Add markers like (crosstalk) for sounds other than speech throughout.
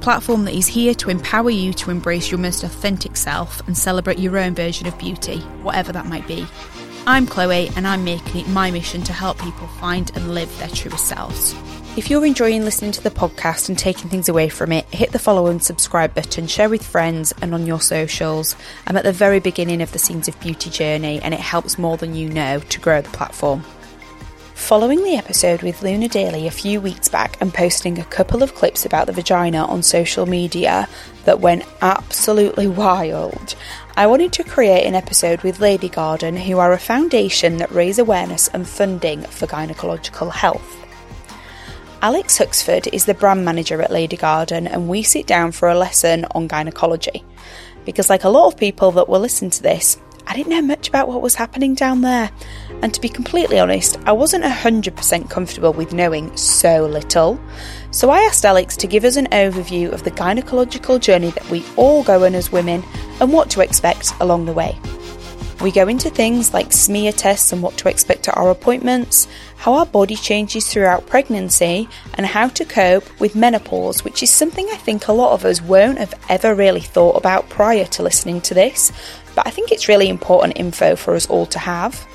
platform that is here to empower you to embrace your most authentic self and celebrate your own version of beauty, whatever that might be. I'm Chloe, and I'm making it my mission to help people find and live their truest selves. If you're enjoying listening to the podcast and taking things away from it, hit the follow and subscribe button, share with friends and on your socials. I'm at the very beginning of the Scenes of Beauty journey, and it helps more than you know to grow the platform. Following the episode with Luna Daily a few weeks back and posting a couple of clips about the vagina on social media that went absolutely wild, I wanted to create an episode with Lady Garden, who are a foundation that raise awareness and funding for gynecological health. Alex Huxford is the brand manager at Lady Garden, and we sit down for a lesson on gynecology. Because, like a lot of people that will listen to this, I didn't know much about what was happening down there. And to be completely honest, I wasn't 100% comfortable with knowing so little. So I asked Alex to give us an overview of the gynecological journey that we all go on as women and what to expect along the way. We go into things like smear tests and what to expect at our appointments, how our body changes throughout pregnancy, and how to cope with menopause, which is something I think a lot of us won't have ever really thought about prior to listening to this, but I think it's really important info for us all to have.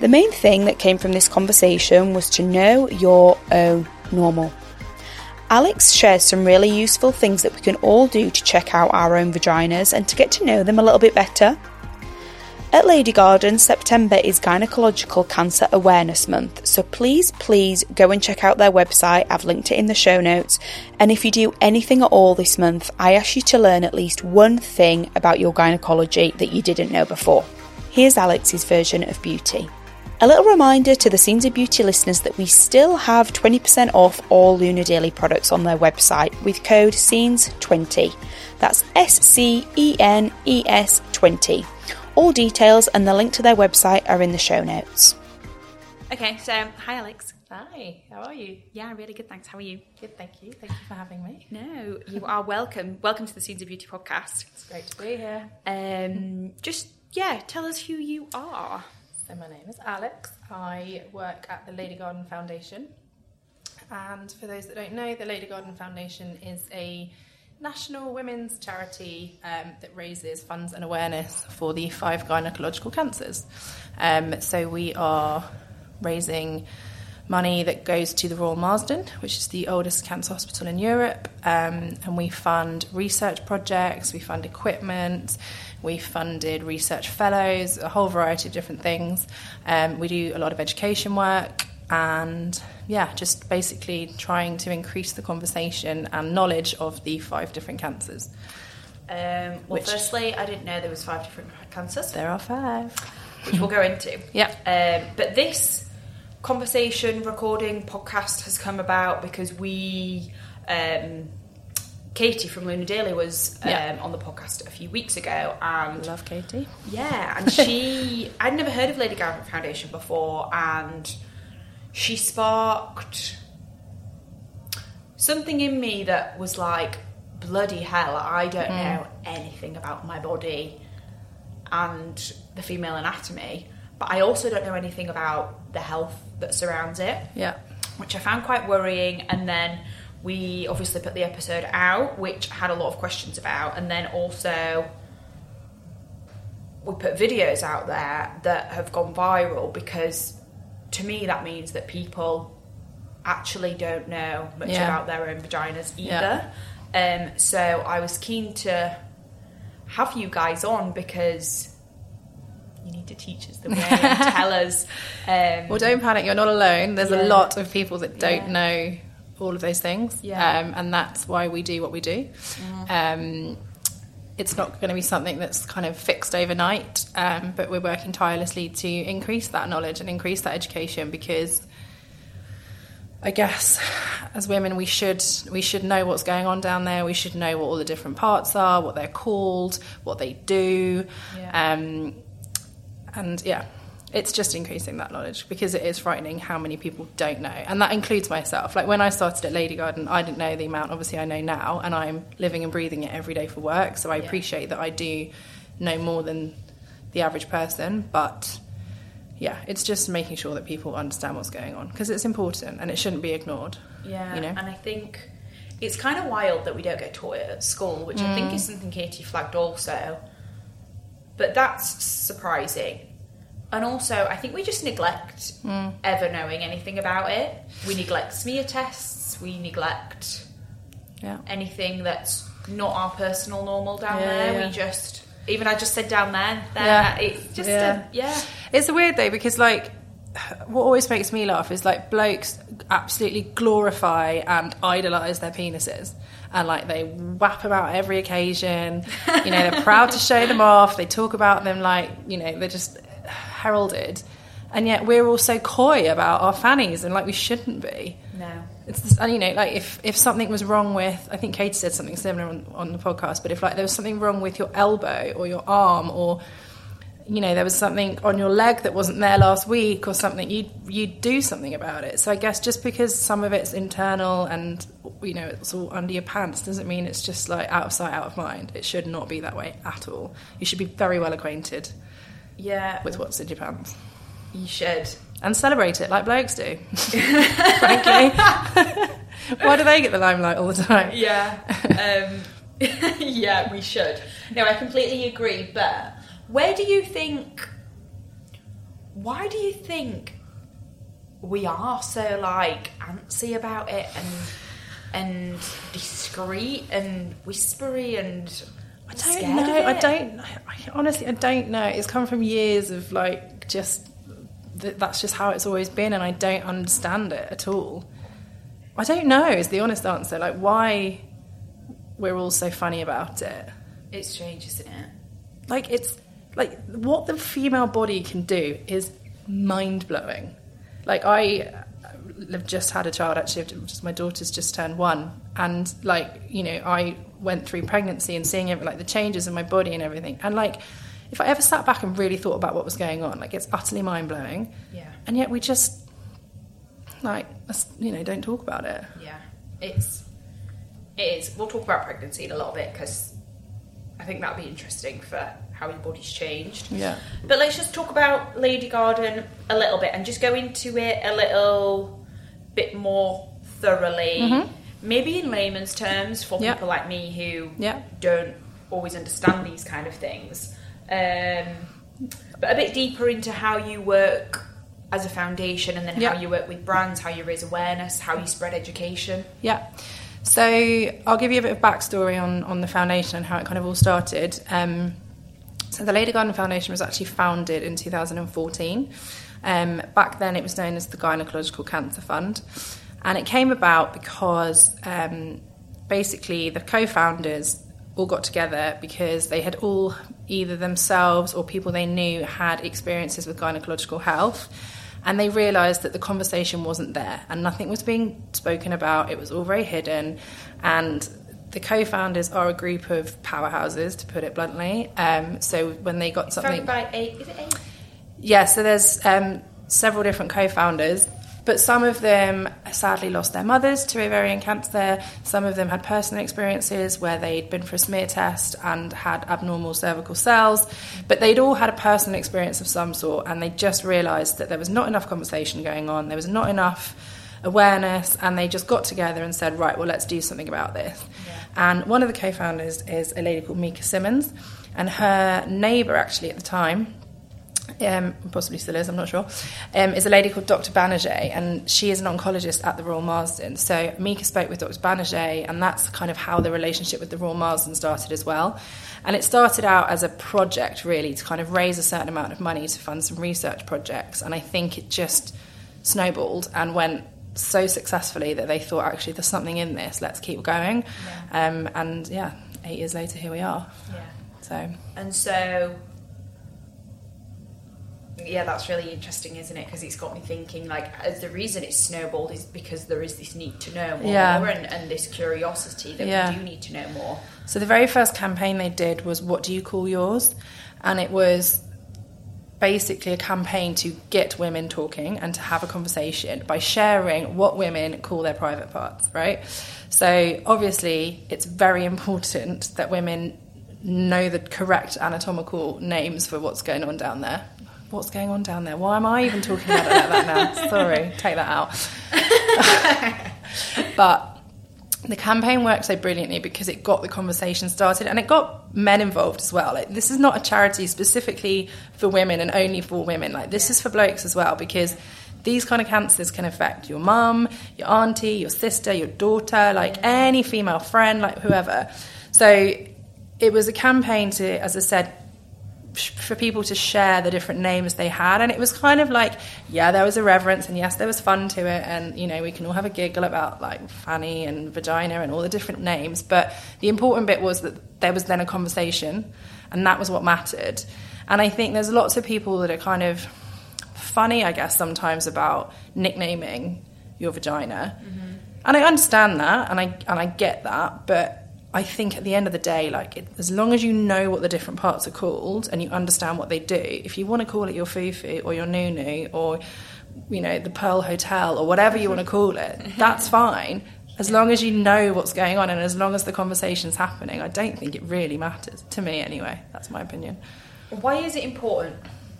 The main thing that came from this conversation was to know your own normal. Alex shares some really useful things that we can all do to check out our own vaginas and to get to know them a little bit better. At Lady Garden, September is Gynecological Cancer Awareness Month, so please, please go and check out their website. I've linked it in the show notes. And if you do anything at all this month, I ask you to learn at least one thing about your gynecology that you didn't know before. Here's Alex's version of beauty. A little reminder to the Scenes of Beauty listeners that we still have 20% off all Luna Daily products on their website with code SCENES20. That's S C E N E S 20. All details and the link to their website are in the show notes. Okay, so hi Alex. Hi, how are you? Yeah, really good, thanks. How are you? Good, thank you. Thank you for having me. No, you are welcome. Welcome to the Scenes of Beauty podcast. It's great to be here. Um, just yeah, tell us who you are. So my name is Alex. I work at the Lady Garden Foundation. And for those that don't know, the Lady Garden Foundation is a national women's charity um, that raises funds and awareness for the five gynecological cancers. Um, so we are raising money that goes to the Royal Marsden, which is the oldest cancer hospital in Europe, um, and we fund research projects, we fund equipment, we funded research fellows, a whole variety of different things. Um, we do a lot of education work, and yeah, just basically trying to increase the conversation and knowledge of the five different cancers. Um, well, Which- firstly, I didn't know there was five different cancers, There are five. which we'll go into. (laughs) Yeah. Um, but this conversation, recording, podcast has come about because we, um, Katie from Luna Daily was um, Yeah. on the podcast a few weeks ago, and Love Katie. Yeah, and she, (laughs) I'd never heard of Lady Garden Foundation before, and she sparked something in me that was like, bloody hell, I don't know anything about my body and the female anatomy, but I also don't know anything about the health that surrounds it. Yeah. which I found quite worrying. And then we obviously put the episode out, which had a lot of questions about, and then also we put videos out there that have gone viral because to me that means that people actually don't know much Yeah. about their own vaginas either. Um, so I was keen to have you guys on because you need to teach us the way and (laughs) tell us. Um, Well, don't panic. You're not alone. There's Yeah. a lot of people that don't Yeah. know all of those things. Yeah. Um, and that's why we do what we do. Um, it's not going to be something that's kind of fixed overnight, um, but we're working tirelessly to increase that knowledge and increase that education because I guess as women we should we should know what's going on down there. We should know what all the different parts are, what they're called, what they do. Yeah. Um, and yeah, it's just increasing that knowledge because it is frightening how many people don't know, and that includes myself. Like when I started at Lady Garden, I didn't know the amount. Obviously, I know now, and I'm living and breathing it every day for work. So I Yeah. appreciate that I do know more than the average person, but yeah, it's just making sure that people understand what's going on because it's important and it shouldn't be ignored. Yeah, you know. and I think it's kind of wild that we don't get taught it at school, which I Mm. think is something Katie flagged also. But that's surprising. And also, I think we just neglect Mm. ever knowing anything about it. We neglect smear tests, we neglect Yeah. anything that's not our personal normal down Yeah, there. yeah. We just, even I just said down there, there Yeah. it's just, Yeah. A, yeah. It's weird though because like what always makes me laugh is like blokes absolutely glorify and idolize their penises and like they whap them out every occasion you know they're proud to show them off they talk about them like you know they're just heralded and yet we're all so coy about our fannies and like we shouldn't be. No. it's this, and you know like if if something was wrong with I think Katie said something similar on, on the podcast but if like there was something wrong with your elbow or your arm or you know there was something on your leg that wasn't there last week or something you'd you'd do something about it. So I guess just because some of it's internal and you know it's all under your pants doesn't mean it's just like out of sight out of mind. It should not be that way at all. You should be very well acquainted Yeah. with what's in your pants You should. and celebrate it like blokes do (laughs) frankly (laughs) why do they get the limelight all the time Yeah. (laughs) Um, yeah, we should. No, I completely agree. But where do you think? Why do you think we are so like antsy about it and and discreet and whispery and I don't know. I don't. I, honestly, I don't know. It's come from years of like just th- that's just how it's always been, and I don't understand it at all. I don't know. Is the honest answer. Like why we're all so funny about it. It's strange, isn't it? Like it's like what the female body can do is mind blowing. Like I uh, have just had a child actually just my daughter's just turned one and like you know I went through pregnancy and seeing every, like the changes in my body and everything and like if I ever sat back and really thought about what was going on like it's utterly mind blowing Yeah. and yet we just like you know don't talk about it Yeah, it's it is. We'll talk about pregnancy in a little bit because I think that'll be interesting for how your body's changed. yeah But let's just talk about Lady Garden a little bit and just go into it a little bit more thoroughly. Mm-hmm. Maybe in layman's terms for Yeah. people like me who Yeah. don't always understand these kind of things. Um, but a bit deeper into how you work as a foundation and then Yeah. how you work with brands, how you raise awareness, how you spread education. Yeah. So I'll give you a bit of backstory on, on the foundation and how it kind of all started. Um, so the Lady Garden Foundation was actually founded in 2014. Um, back then it was known as the Gynecological Cancer Fund. And it came about because um, basically the co-founders all got together because they had all either themselves or people they knew had experiences with gynecological health. And they realized that the conversation wasn't there and nothing was being spoken about. It was all very hidden. And the co-founders are a group of powerhouses to put it bluntly. Um, so when they got something Founded by eight, is it eight? yeah, so there's um, several different co-founders, but some of them sadly lost their mothers to ovarian cancer. Some of them had personal experiences where they'd been for a smear test and had abnormal cervical cells, but they'd all had a personal experience of some sort, and they just realised that there was not enough conversation going on. There was not enough awareness, and they just got together and said, right, well, let's do something about this. And one of the co-founders is a lady called Mika Simmons, and her neighbour actually at the time um, possibly still is, I'm not sure, um, is a lady called Dr. Banerjee, and she is an oncologist at the Royal Marsden. So Mika spoke with Dr. Banerjee, and that's kind of how the relationship with the Royal Marsden started as well. And it started out as a project, really, to kind of raise a certain amount of money to fund some research projects. And I think it just snowballed and went so successfully that they thought, actually, there's something in this, let's keep going. Yeah. Um, and yeah, eight years later, here we are. Yeah. So. And so yeah, that's really interesting, isn't it? Because it's got me thinking. Like, as the reason it's snowballed is because there is this need to know more, yeah. and, and, this curiosity that yeah. we do need to know more. So the very first campaign they did was "What do you call yours?" and it was basically a campaign to get women talking and to have a conversation by sharing what women call their private parts. Right. So obviously, it's very (laughs) important that women know the correct anatomical names for what's going on down there what's going on down there? Why am I even talking about it like that now? (laughs) Sorry, take that out. (laughs) but the campaign worked so brilliantly because it got the conversation started and it got men involved as well. Like this is not a charity specifically for women and only for women. Like this is for blokes as well because these kind of cancers can affect your mum, your auntie, your sister, your daughter, like any female friend, like whoever. So it was a campaign to, as I said, for people to share the different names they had. And it was kind of like yeah there was a reverence and yes there was fun to it. And you know we can all have a giggle about like fanny and vagina and all the different names. But the important bit was that there was then a conversation and that was what mattered. And i think there's lots of people that are kind of funny i guess sometimes about nicknaming your vagina. Mm-hmm. and i understand that and i and i get that but I think at the end of the day, like it, as long as you know what the different parts are called and you understand what they do, if you want to call it your fufu or your nunu or you know the Pearl Hotel or whatever you want to call it, (laughs) that's fine. As long as you know what's going on and as long as the conversation's happening, I don't think it really matters to me anyway. That's my opinion. Why is it important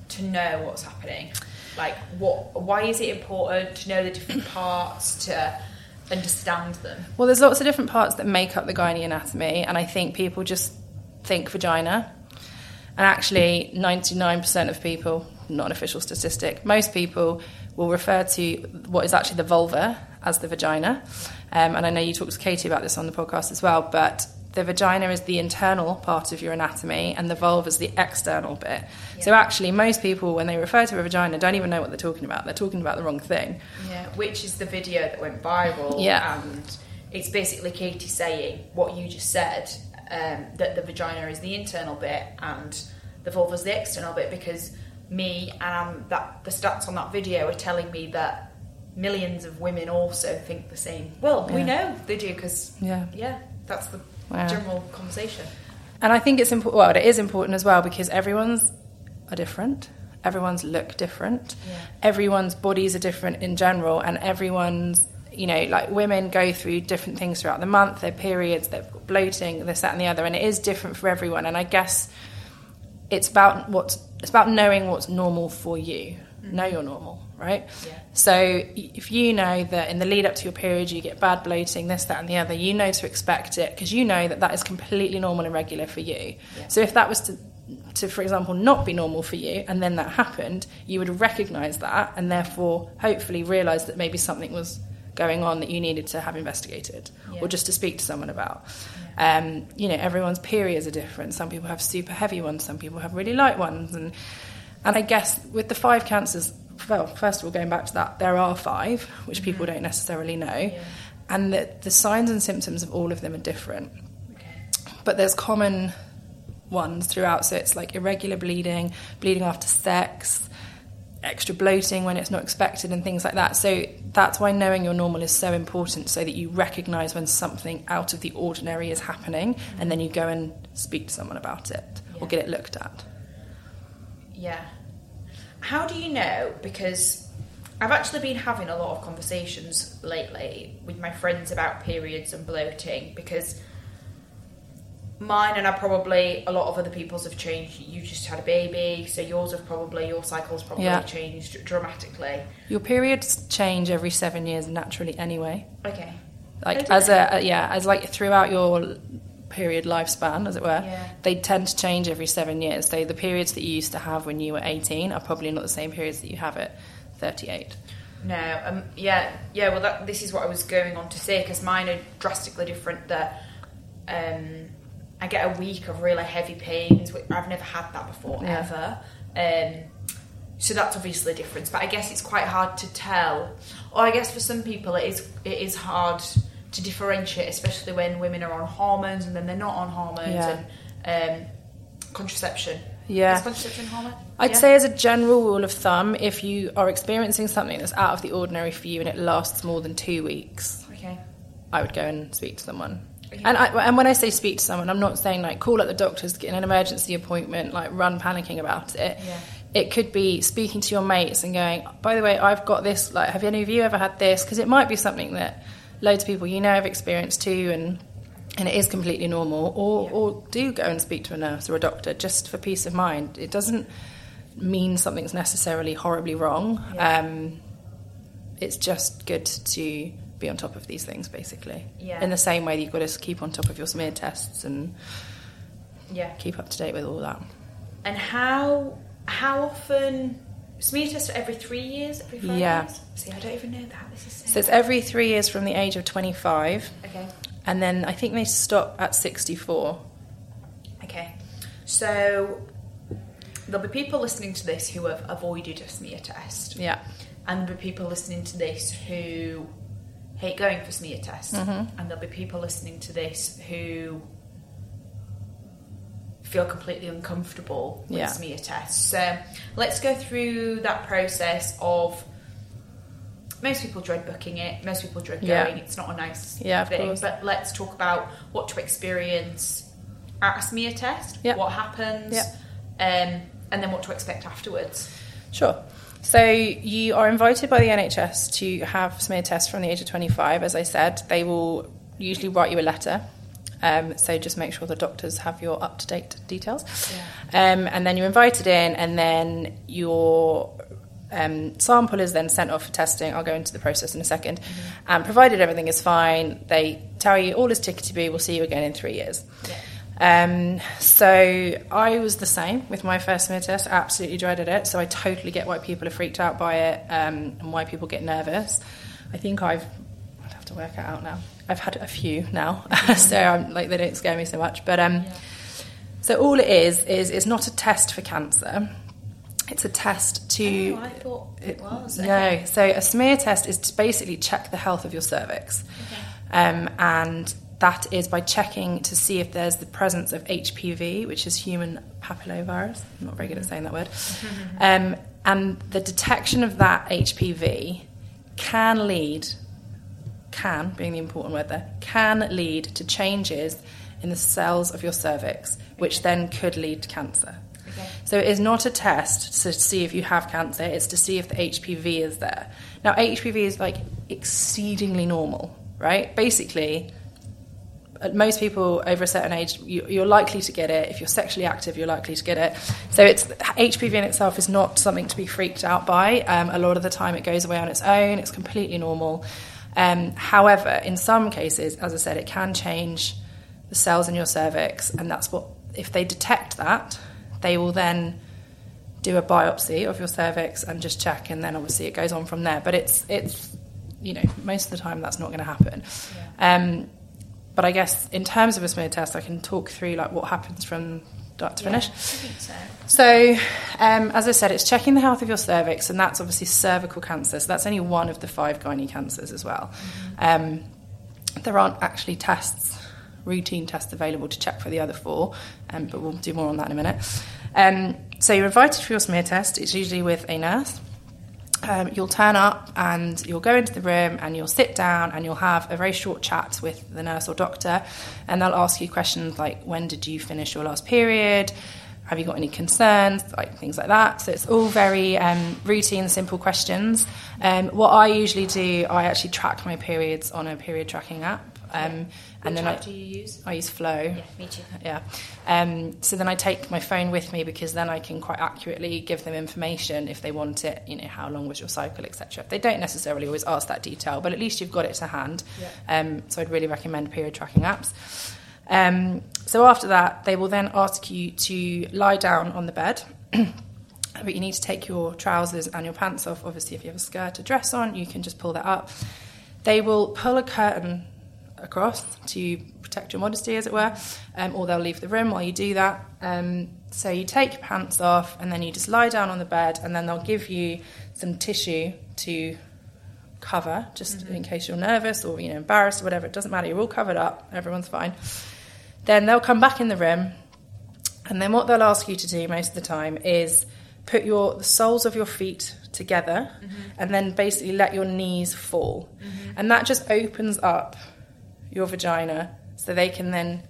to know what's happening? Like, what? Why is it important to know the different parts to understand them? Well, there's lots of different parts that make up the gynae anatomy, and I think people just think vagina. And actually, 99% of people, not an official statistic, most people will refer to what is actually the vulva as the vagina. Um, and I know you talked to Katie about this on the podcast as well, but the vagina is the internal part of your anatomy and the vulva is the external bit. Yeah. So actually, most people, when they refer to a vagina, don't even know what they're talking about. They're talking about the wrong thing. Yeah, which is the video that went viral. Yeah. And it's basically Katie saying what you just said um, that the vagina is the internal bit and the vulva is the external bit because me and um, that the stats on that video are telling me that millions of women also think the same. Well, yeah. we know they do because yeah, yeah, that's the wow. general conversation. And I think it's important. Well, it is important as well because everyone's are different. Everyone's look different. Yeah. Everyone's bodies are different in general, and everyone's you know like women go through different things throughout the month. Their periods, they've got bloating, this, that, and the other, and it is different for everyone. And I guess it's about what's it's about knowing what's normal for you. Mm-hmm. Know you're normal right? Yeah. So if you know that in the lead up to your period you get bad bloating, this, that, and the other, you know to expect it because you know that that is completely normal and regular for you. Yeah. So if that was to to, for example, not be normal for you, and then that happened, you would recognize that and therefore hopefully realize that maybe something was going on that you needed to have investigated yeah. or just to speak to someone about. Yeah. Um, you know, everyone's periods are different. Some people have super heavy ones, some people have really light ones, and and I guess with the five cancers, well, first of all, going back to that, there are five, which mm-hmm. people don't necessarily know, yeah. and the, the signs and symptoms of all of them are different. Okay. But there's common ones throughout, so it's like irregular bleeding, bleeding after sex, extra bloating when it's not expected, and things like that. So that's why knowing your normal is so important, so that you recognise when something out of the ordinary is happening, mm-hmm. and then you go and speak to someone about it yeah. or get it looked at. Yeah. How do you know? Because I've actually been having a lot of conversations lately with my friends about periods and bloating because mine and I probably a lot of other people's have changed. You just had a baby, so yours have probably your cycles probably Yeah. changed dramatically. Your periods change every seven years naturally anyway. Okay. Like as they? a yeah, as like throughout your period lifespan, as it were, Yeah. they tend to change every seven years. So the periods that you used to have when you were eighteen are probably not the same periods that you have at thirty-eight. No, um, yeah, yeah. Well, that, this is what I was going on to say because mine are drastically different. That um, I get a week of really heavy pains. I've never had that before Yeah. ever. Um, so that's obviously a difference. But I guess it's quite hard to tell. Or I guess for some people it is it is hard to differentiate, especially when women are on hormones and then they're not on hormones Yeah. and um, contraception. Yeah. contraception hormone? I'd Yeah? say, as a general rule of thumb, if you are experiencing something that's out of the ordinary for you and it lasts more than two weeks, okay. I would go and speak to someone. Okay. And, I, and when I say speak to someone, I'm not saying like call up the doctors, get an emergency appointment, like run panicking about it. Yeah. It could be speaking to your mates and going, by the way, I've got this. Like, have any of you ever had this? Because it might be something that loads of people you know have experienced too, and and it is completely normal. Or Yeah. or do go and speak to a nurse or a doctor just for peace of mind. It doesn't mean something's necessarily horribly wrong. Yeah. Um, it's just good to be on top of these things, basically. Yeah. In the same way that you've got to keep on top of your smear tests and Yeah. keep up to date with all that. And how how often smear test every three years, every five Yeah. years? See, I don't even know that. This is so, So it's every three years from the age of 25, okay. and then I think they stop at 64. Okay. So there'll be people listening to this who have avoided a smear test. Yeah. And there'll be people listening to this who hate going for smear tests. Mm-hmm. And there'll be people listening to this who feel completely uncomfortable with Yeah. smear tests. So let's go through that process of most people dread booking it, most people dread Yeah. going, it's not a nice Yeah, thing. But let's talk about what to experience at a smear test, Yeah. what happens, Yeah. um, and then what to expect afterwards. Sure. So you are invited by the NHS to have smear tests from the age of 25. As I said, they will usually write you a letter. Um, so just make sure the doctors have your up to date details. Um, and then you're invited in, and then your um, sample is then sent off for testing. I'll go into the process in a 2nd And provided everything is fine, they tell you all is tickety boo, we'll see you again in three years. Um, so I was the same with my first smear test. Absolutely dreaded it. So I totally get why people are freaked out by it um, and why people get nervous. I think I've I'd have to work it out now. I've had a few now, (laughs) so I'm like they don't scare me so much. But um, so all it is is it's not a test for cancer. It's a test to. Oh, I thought it was. No, Okay. so a smear test is to basically check the health of your cervix. Um, and that is by checking to see if there's the presence of HPV, which is human papillovirus. I'm not very good at saying that word. (laughs) um, and the detection of that HPV can lead, can being the important word there, can lead to changes in the cells of your cervix, which then could lead to cancer. So it is not a test to see if you have cancer, it's to see if the HPV is there. Now, HPV is like exceedingly normal, right? Basically, most people over a certain age, you, you're likely to get it. If you're sexually active, you're likely to get it. So it's HPV in itself is not something to be freaked out by. Um, a lot of the time, it goes away on its own. It's completely normal. Um, however, in some cases, as I said, it can change the cells in your cervix, and that's what if they detect that, they will then do a biopsy of your cervix and just check, and then obviously it goes on from there. But it's it's you know most of the time that's not going to happen. Um, but I guess in terms of a smear test, I can talk through like what happens from start to finish. Think so. So, um, as I said, it's checking the health of your cervix, and that's obviously cervical cancer. So that's only one of the five gynae cancers as well. Um, there aren't actually tests, routine tests available to check for the other four, um, but we'll do more on that in a minute. Um, so you're invited for your smear test. It's usually with a nurse. Um, you'll turn up and you'll go into the room and you'll sit down and you'll have a very short chat with the nurse or doctor, and they'll ask you questions like, "When did you finish your last period?" Have you got any concerns? Like things like that. So it's all very um, routine, simple questions. Um, what I usually do, I actually track my periods on a period tracking app. Um, and then app I, do you use? I use Flo. Yeah, me too. Yeah. Um, so then I take my phone with me because then I can quite accurately give them information if they want it. You know, how long was your cycle, etc. They don't necessarily always ask that detail, but at least you've got it to hand. Um, so I'd really recommend period tracking apps. Um, so after that, they will then ask you to lie down on the bed. (clears throat) but you need to take your trousers and your pants off. Obviously, if you have a skirt or dress on, you can just pull that up. They will pull a curtain across to protect your modesty, as it were, um, or they'll leave the room while you do that. Um, so you take your pants off and then you just lie down on the bed, and then they'll give you some tissue to cover, just in case you're nervous or you know embarrassed or whatever. It doesn't matter. You're all covered up. Everyone's fine. Then they'll come back in the room, and then what they'll ask you to do most of the time is put your the soles of your feet together, and then basically let your knees fall, and that just opens up your vagina so they can then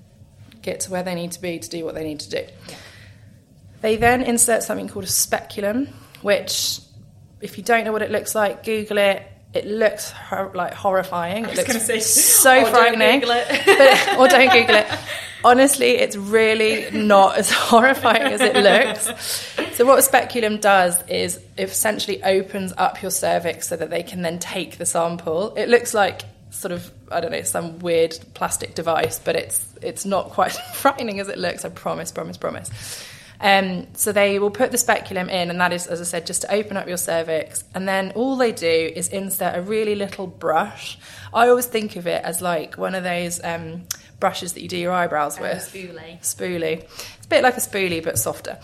get to where they need to be to do what they need to do. They then insert something called a speculum, which, if you don't know what it looks like, Google it. It looks hor- like horrifying. It looks say, (laughs) so don't frightening. It. (laughs) but, or don't Google it. Honestly, it's really not as (laughs) horrifying as it looks. So, what a speculum does is it essentially opens up your cervix so that they can then take the sample. It looks like sort of I don't know some weird plastic device, but it's it's not quite (laughs) frightening as it looks. I promise, promise, promise. Um, so they will put the speculum in, and that is, as I said, just to open up your cervix. And then all they do is insert a really little brush. I always think of it as like one of those um, brushes that you do your eyebrows with. spoolie. Spoolie. It's a bit like a spoolie, but softer.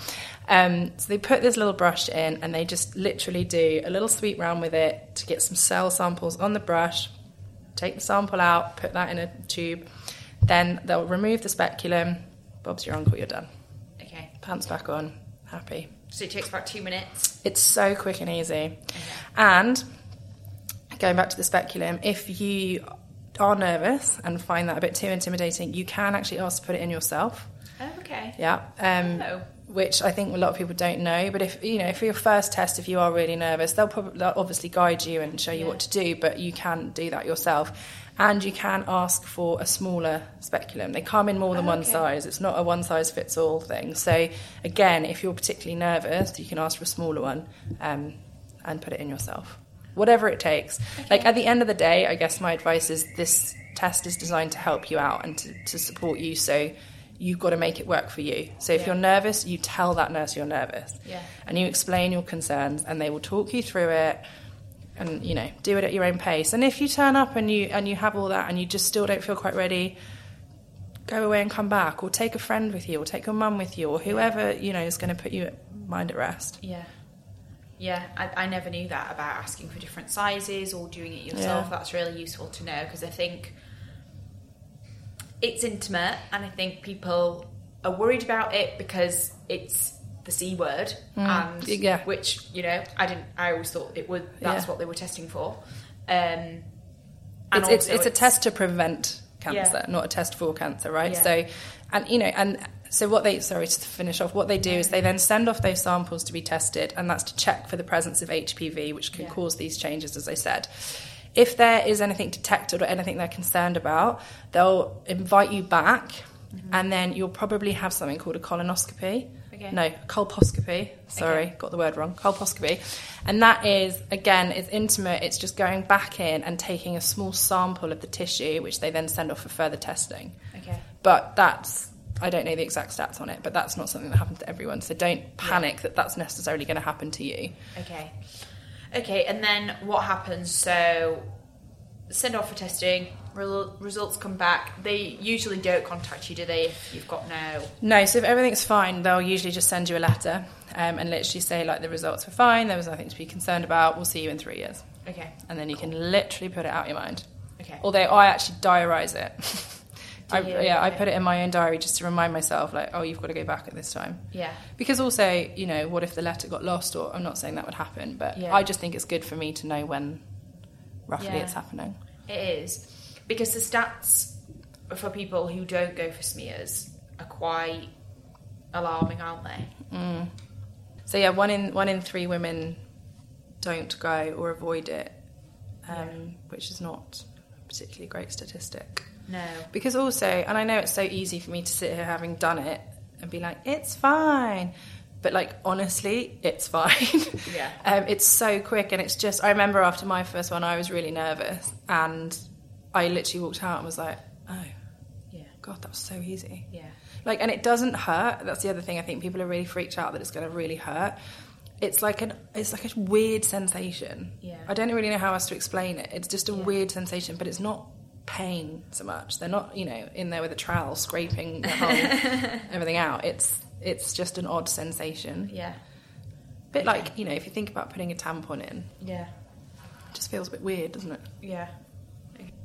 Um, so they put this little brush in, and they just literally do a little sweep round with it to get some cell samples on the brush. Take the sample out, put that in a tube. Then they'll remove the speculum. Bob's your uncle. You're done Okay. pants back on, happy. So it takes about two minutes. It's so quick and easy. And going back to the speculum, if you are nervous and find that a bit too intimidating, you can actually ask to put it in yourself. Oh, okay. Yeah. Um, Oh. Which I think a lot of people don't know. But if you know, for your first test, if you are really nervous, they'll probably they'll obviously guide you and show you what to do. But you can do that yourself, and you can ask for a smaller speculum. They come in more than one okay. size. It's not a one size fits all thing. So again, if you're particularly nervous, you can ask for a smaller one um, and put it in yourself. Whatever it takes. Like at the end of the day, I guess my advice is this test is designed to help you out and to, to support you. So you've got to make it work for you. So if Yeah. you're nervous, you tell that nurse you're nervous. Yeah. And you explain your concerns and they will talk you through it and you know, do it at your own pace. And if you turn up and you and you have all that and you just still don't feel quite ready, go away and come back or take a friend with you or take your mum with you or whoever, you know, is going to put you mind at rest. Yeah. Yeah, I, I never knew that about asking for different sizes or doing it yourself. Yeah. That's really useful to know because I think it's intimate and I think people are worried about it because it's the C word and yeah. which, you know, I didn't I always thought it would that's Yeah. what they were testing for. Um and It's, it's, it's a test to prevent cancer, Yeah. not a test for cancer, right? Yeah. So, and you know, and so what they sorry to finish off, what they do is they then send off those samples to be tested, and that's to check for the presence of HPV, which can Yeah. cause these changes, as I said. If there is anything detected or anything they're concerned about, they'll invite you back, Mm-hmm. and then you'll probably have something called a colonoscopy. Okay. No, colposcopy. Sorry, got the word wrong. Colposcopy. And that is, again, it's intimate. It's just going back in and taking a small sample of the tissue, which they then send off for further testing. Okay. But that's, I don't know the exact stats on it, but that's not something that happens to everyone. So don't panic that that's necessarily going to happen to you. Okay. Okay, and then what happens? So send off for testing, re- results come back. They usually don't contact you, do they, if you've got no No, so if everything's fine, they'll usually just send you a letter um, and literally say, like, the results were fine, there was nothing to be concerned about, we'll see you in three years. Okay. And then you can literally put it out of your mind. Okay. Although I actually diarise it. (laughs) I, you? yeah, I put it in my own diary just to remind myself, like, oh, you've got to go back at this time. Yeah. Because also, you know, what if the letter got lost? Or I'm not saying that would happen, but Yeah. I just think it's good for me to know when roughly Yeah. it's happening. It is. Because the stats for people who don't go for smears are quite alarming, aren't they? So yeah, one in one in three women don't go or avoid it, um, which is not a particularly great statistic. No. Because also, and I know it's so easy for me to sit here having done it and be like, it's fine. But like honestly, it's (laughs) fine. Yeah. um, it's so quick, and it's just. I remember after my first one, I was really nervous, and I literally walked out and was like, "Oh, Yeah. God, that was so easy." Yeah. Like, and it doesn't hurt. That's the other thing. I think people are really freaked out that it's going to really hurt. It's like an, it's like a weird sensation. Yeah. I don't really know how else to explain it. It's just a weird sensation, but it's not pain so much. They're not, you know, in there with a trowel scraping the (laughs) whole everything out. It's it's just an odd sensation. Yeah. bit like you know, if you think about putting a tampon in, Yeah. it just feels a bit weird, doesn't it? Yeah.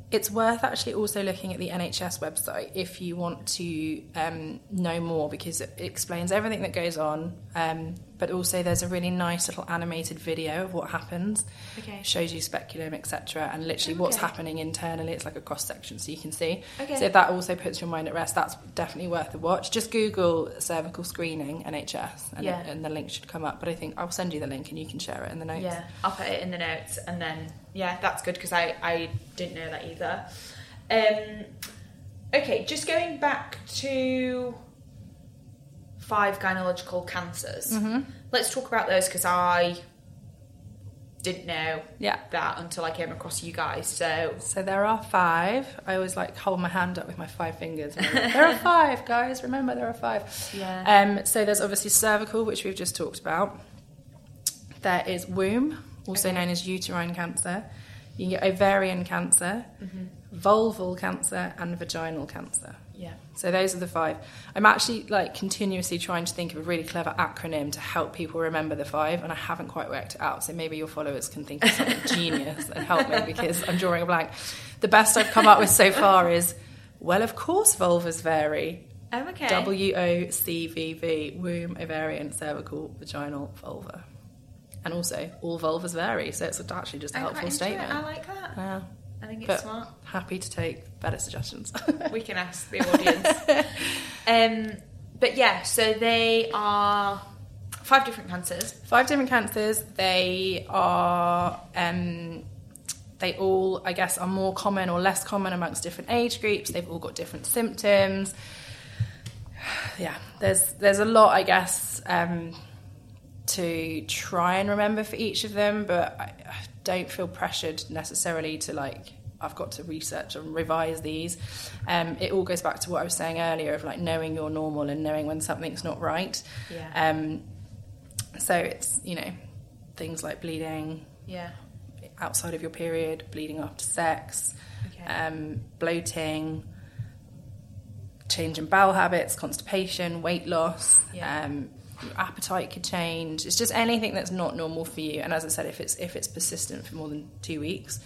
It's worth actually also looking at the NHS website if you want to um, know more because it explains everything that goes on. Um, but also, there's a really nice little animated video of what happens. Okay. Shows you speculum, etc., and literally what's happening internally. It's like a cross section, so you can see. Okay. So if that also puts your mind at rest, that's definitely worth a watch. Just Google cervical screening NHS, and, Yeah. and the link should come up. But I think I'll send you the link, and you can share it in the notes. Yeah, I'll put it in the notes, and then yeah, that's good because I I didn't know that either. Um, okay, just going back to five gynecological cancers. Mm-hmm. Let's talk about those because I didn't know Yeah. that until I came across you guys. So So there are five. I always like hold my hand up with my five fingers. like, there are (laughs) five, guys. Remember, there are five. Yeah. Um, so there's obviously cervical, which we've just talked about. There is womb, also known as uterine cancer. You can get ovarian cancer, vulval cancer, and vaginal cancer. Yeah, So those are the five. I'm actually like continuously trying to think of a really clever acronym to help people remember the five, and I haven't quite worked it out. So maybe your followers can think of something (laughs) genius and help me because I'm drawing a blank. The best I've come up with so far is, well, of course, vulvas vary. oh, okay. W O C V V, womb, ovarian, cervical, vaginal, vulva. And also, all vulvas vary, so it's actually just a I'm helpful quite into it. statement. I like that. Yeah. I think it's But smart. happy to take better suggestions. we can (laughs) ask the audience. um, but yeah, so they are five different cancers. Five different cancers. They are, um, they all, I guess, are more common or less common amongst different age groups. They've all got different symptoms. (sighs) Yeah, there's there's a lot, I guess, um, to try and remember for each of them, but I, don't feel pressured necessarily to like. I've got to research and revise these. Um, it all goes back to what I was saying earlier of like knowing you're normal and knowing when something's not right. Yeah. Um, so it's, you know, things like bleeding Yeah. outside of your period, bleeding after sex, Okay. um, bloating, change in bowel habits, constipation, weight loss, Yeah. um, your appetite could change. It's just anything that's not normal for you. And as I said, if it's if it's persistent for more than two weeks,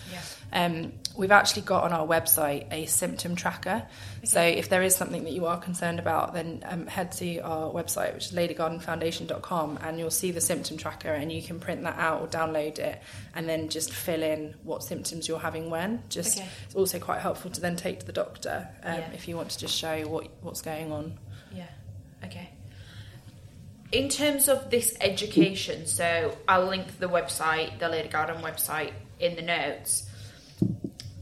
um, we've actually got on our website a symptom tracker. So if there is something that you are concerned about, then um, head to our website, which is ladygardenfoundation.com, and you'll see the symptom tracker, and you can print that out or download it, and then just fill in what symptoms you're having when. Just Okay. it's also quite helpful to then take to the doctor um, Yeah. if you want to just show what what's going on. Yeah. Okay. In terms of this education, so I'll link the website, the Lady Garden website, in the notes.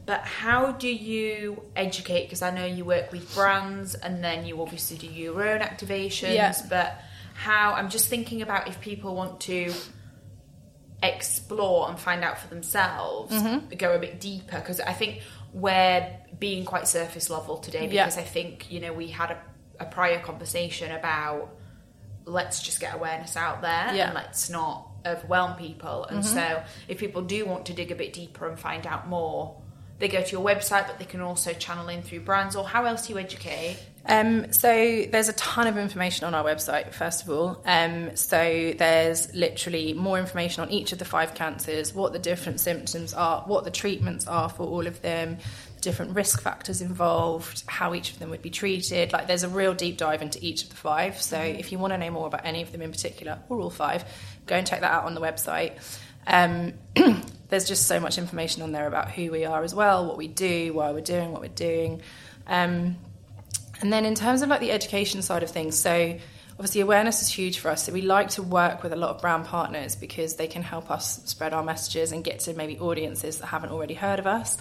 But how do you educate? Because I know you work with brands, and then you obviously do your own activations. Yeah. But how? I'm just thinking about if people want to explore and find out for themselves, Mm-hmm. go a bit deeper. Because I think we're being quite surface level today. Yeah. Because I think you know we had a, a prior conversation about let's just get awareness out there Yeah. Mm-hmm. and let's not overwhelm people. And so if people do want to dig a bit deeper and find out more, they go to your website, but they can also channel in through brands. Or how else do you educate? Um, so there's a ton of information on our website, first of all. Um, so there's literally more information on each of the five cancers, what the different symptoms are, what the treatments are for all of them, different risk factors involved, how each of them would be treated. Like there's a real deep dive into each of the five. So if you want to know more about any of them in particular, or all five, go and check that out on the website. Um, (clears throat) there's just so much information on there about who we are as well, what we do, why we're doing what we're doing. Um, and then in terms of like the education side of things, so obviously awareness is huge for us. So we like to work with a lot of brand partners because they can help us spread our messages and get to maybe audiences that haven't already heard of us.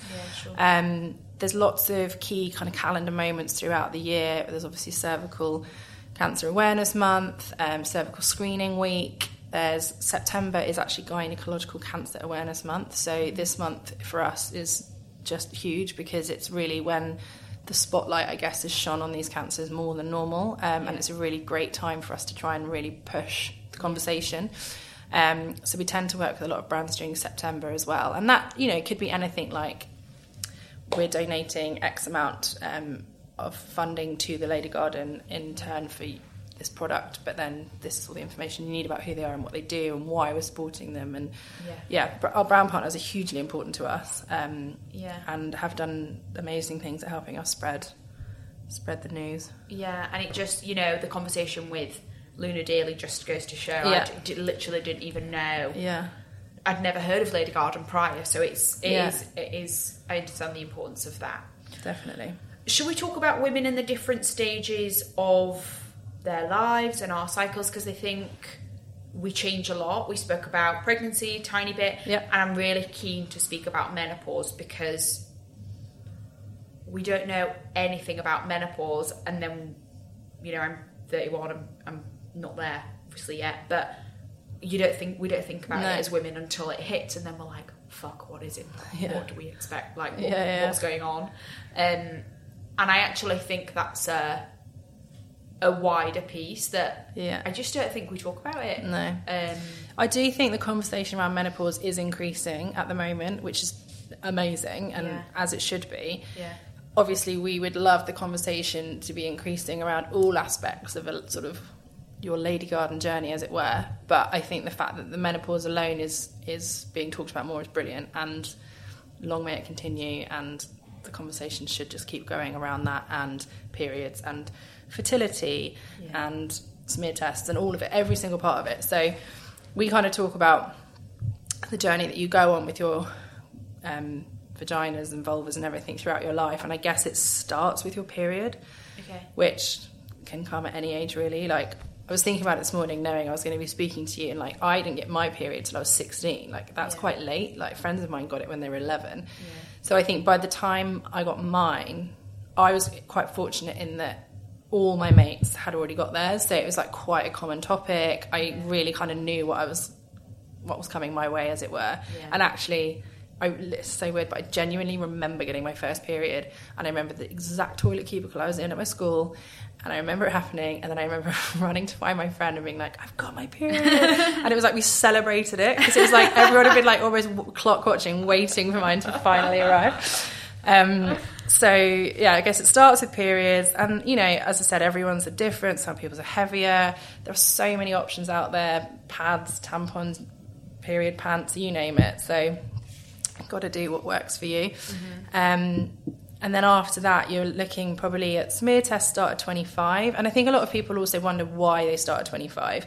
Um, there's lots of key kind of calendar moments throughout the year. There's obviously cervical cancer awareness month, um, cervical screening week. There's September is actually gynecological cancer awareness month. So this month for us is just huge because it's really when the spotlight, I guess, is shone on these cancers more than normal, um, and it's a really great time for us to try and really push the conversation. Um, so we tend to work with a lot of brands during September as well, and that you know could be anything like we're donating X amount um, of funding to the Lady Garden in turn for this product, but then this is all the information you need about who they are and what they do and why we're supporting them. And Yeah. yeah, our brand partners are hugely important to us, um, Yeah. and have done amazing things at helping us spread spread the news. Yeah, and it just, you know, the conversation with Luna Daily just goes to show. Yeah. I d- literally didn't even know. Yeah, I'd never heard of Lady Garden prior, so it's it Yeah. is- it is. I understand the importance of that. definitely. Should we talk about women in the different stages of their lives and our cycles? Because they think we change a lot. We spoke about pregnancy, a tiny bit, Yep. and I'm really keen to speak about menopause because we don't know anything about menopause. And then, you know, I'm 31. I'm, I'm not there obviously yet, but you don't think we don't think about No. it as women until it hits, and then we're like, "Fuck, what is it? (laughs) Yeah. What do we expect? Like, what, Yeah, yeah. what's going on?" Um, and I actually think that's a a wider piece that Yeah. I just don't think we talk about it. No. Um, I do think the conversation around menopause is increasing at the moment, which is amazing and Yeah. as it should be. Yeah. Obviously, we would love the conversation to be increasing around all aspects of a sort of your lady garden journey, as it were. But I think the fact that the menopause alone is is being talked about more is brilliant, and long may it continue. And the conversation should just keep going around that and periods and fertility and smear tests and all of it, every single part of it. So we kind of talk about the journey that you go on with your um, vaginas and vulvas and everything throughout your life. And I guess it starts with your period, Okay. which can come at any age really. Like I was thinking about it this morning, knowing I was going to be speaking to you, and like I didn't get my period till I was sixteen. Like that's Yeah. quite late. Like friends of mine got it when they were eleven. So I think by the time I got mine, I was quite fortunate in that all my mates had already got theirs, so it was like quite a common topic. I really kind of knew what I was, what was coming my way, as it were. And actually, I it's so weird, but I genuinely remember getting my first period, and I remember the exact toilet cubicle I was in at my school, and I remember it happening, and then I remember (laughs) running to find my friend and being like, "I've got my period," (laughs) and it was like we celebrated it because it was like everyone had been like almost clock watching, waiting for mine to finally arrive. Um, so yeah, I guess it starts with periods, and you know, as I said, everyone's are different. Some people's are heavier. There are so many options out there: pads, tampons, period pants, you name it. So, got to do what works for you. Um, and then after that, you're looking probably at smear tests start at 25. And I think a lot of people also wonder why they start at 25.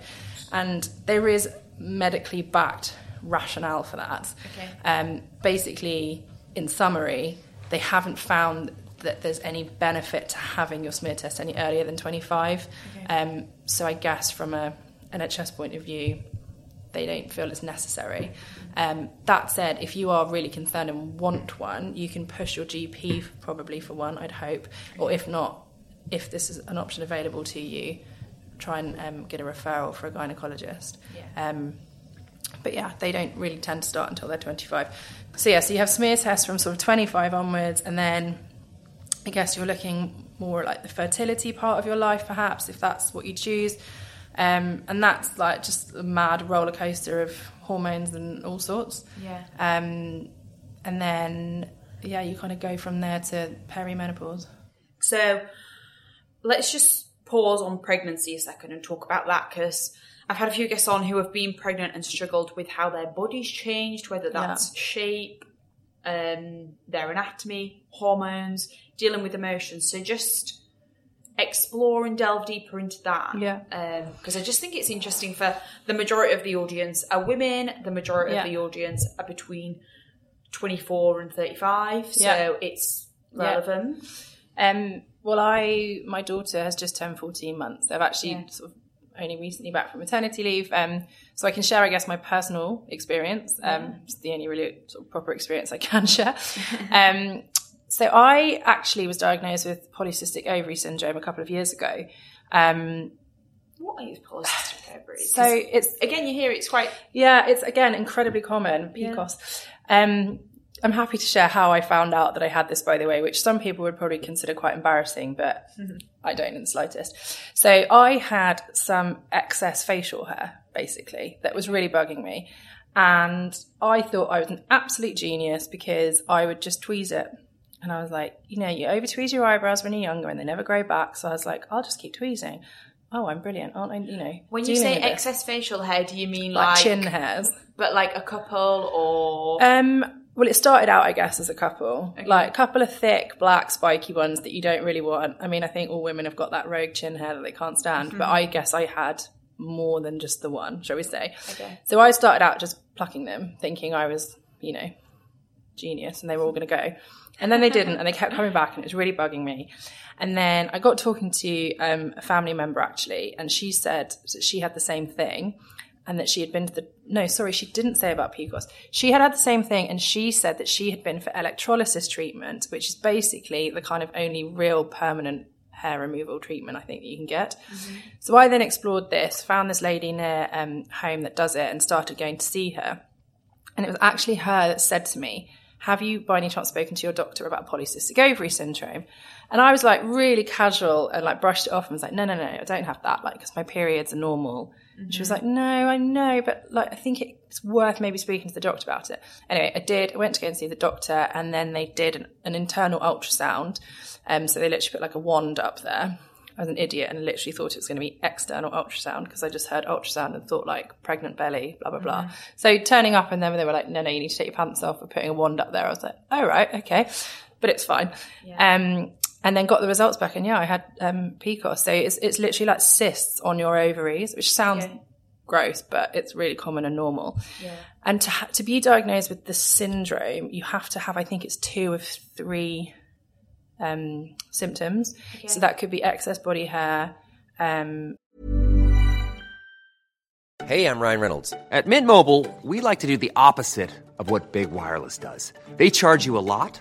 And there is medically backed rationale for that. Okay. Um, basically, in summary, they haven't found that there's any benefit to having your smear test any earlier than 25. Um, so I guess from a NHS point of view, they don't feel it's necessary. Um, that said, if you are really concerned and want one, you can push your GP probably for one, I'd hope. Or if not, if this is an option available to you, try and um, get a referral for a gynecologist. Yeah. Um, but yeah, they don't really tend to start until they're 25. So yeah, so you have smear tests from sort of 25 onwards, and then I guess you're looking more like the fertility part of your life, perhaps, if that's what you choose. Um, and that's like just a mad roller coaster of hormones and all sorts. Yeah. Um, and then, yeah, you kind of go from there to perimenopause. So let's just pause on pregnancy a second and talk about that because I've had a few guests on who have been pregnant and struggled with how their bodies changed, whether that's shape, um, their anatomy, hormones, dealing with emotions. So just explore and delve deeper into that. Yeah. Because I just think it's interesting for the majority of the audience are women, the majority Yeah. of the audience are between 24 and 35. So Yeah. it's Yeah. relevant. Um, well, I my daughter has just turned 14 months. I've actually Yeah. sort of only recently back from maternity leave, um, so I can share, I guess, my personal experience. Um, It's the only really sort of proper experience I can (laughs) share. um, So I actually was diagnosed with polycystic ovary syndrome a couple of years ago. Um, What is polycystic ovaries? (sighs) so it's again, you hear it's quite. yeah, it's again incredibly common. PCOS. Um, I'm happy to share how I found out that I had this, by the way, which some people would probably consider quite embarrassing, but I don't in the slightest. So I had some excess facial hair, basically, that was really bugging me. And I thought I was an absolute genius because I would just tweeze it. And I was like, you know, you over tweeze your eyebrows when you're younger and they never grow back. So I was like, I'll just keep tweezing. Oh, I'm brilliant, aren't I? You know, When you say excess facial hair, do you mean like like, chin hairs. but like a couple or? Um, well, it started out, I guess, as a couple, like a couple of thick, black, spiky ones that you don't really want. I mean, I think all women have got that rogue chin hair that they can't stand, but I guess I had more than just the one, shall we say? Okay. So I started out just plucking them, thinking I was, you know, genius, and they were all going to go. And then they didn't, and they kept coming back, and it was really bugging me. And then I got talking to um, a family member actually, and she said she had the same thing, and that she had been to the no, sorry, she didn't say about PCOS. She had had the same thing, and she said that she had been for electrolysis treatment, which is basically the kind of only real permanent hair removal treatment I think that you can get. So I then explored this, found this lady near um, home that does it, and started going to see her. And it was actually her that said to me, Have you by any chance spoken to your doctor about polycystic ovary syndrome? And I was like really casual and like brushed it off and was like, No, no, no, I don't have that, like, because my periods are normal. She was like, No, I know, but like, I think it's worth maybe speaking to the doctor about it. Anyway, I did. I went to go and see the doctor, and then they did an, an internal ultrasound. Um, so they literally put like a wand up there. I was an idiot and literally thought it was going to be external ultrasound because I just heard ultrasound and thought like pregnant belly, blah, blah, blah. So turning up and then they were like, no, no, you need to take your pants off. We're putting a wand up there. I was like, oh, right, okay. But it's fine. Um, and then got the results back and yeah, I had um, PCOS. So it's, it's literally like cysts on your ovaries, which sounds gross, but it's really common and normal. And to, ha- to be diagnosed with the syndrome, you have to have, I think it's two of three um, symptoms. So that could be excess body hair. Um, Hey, I'm Ryan Reynolds. At Mint Mobile, we like to do the opposite of what Big Wireless does. They charge you a lot,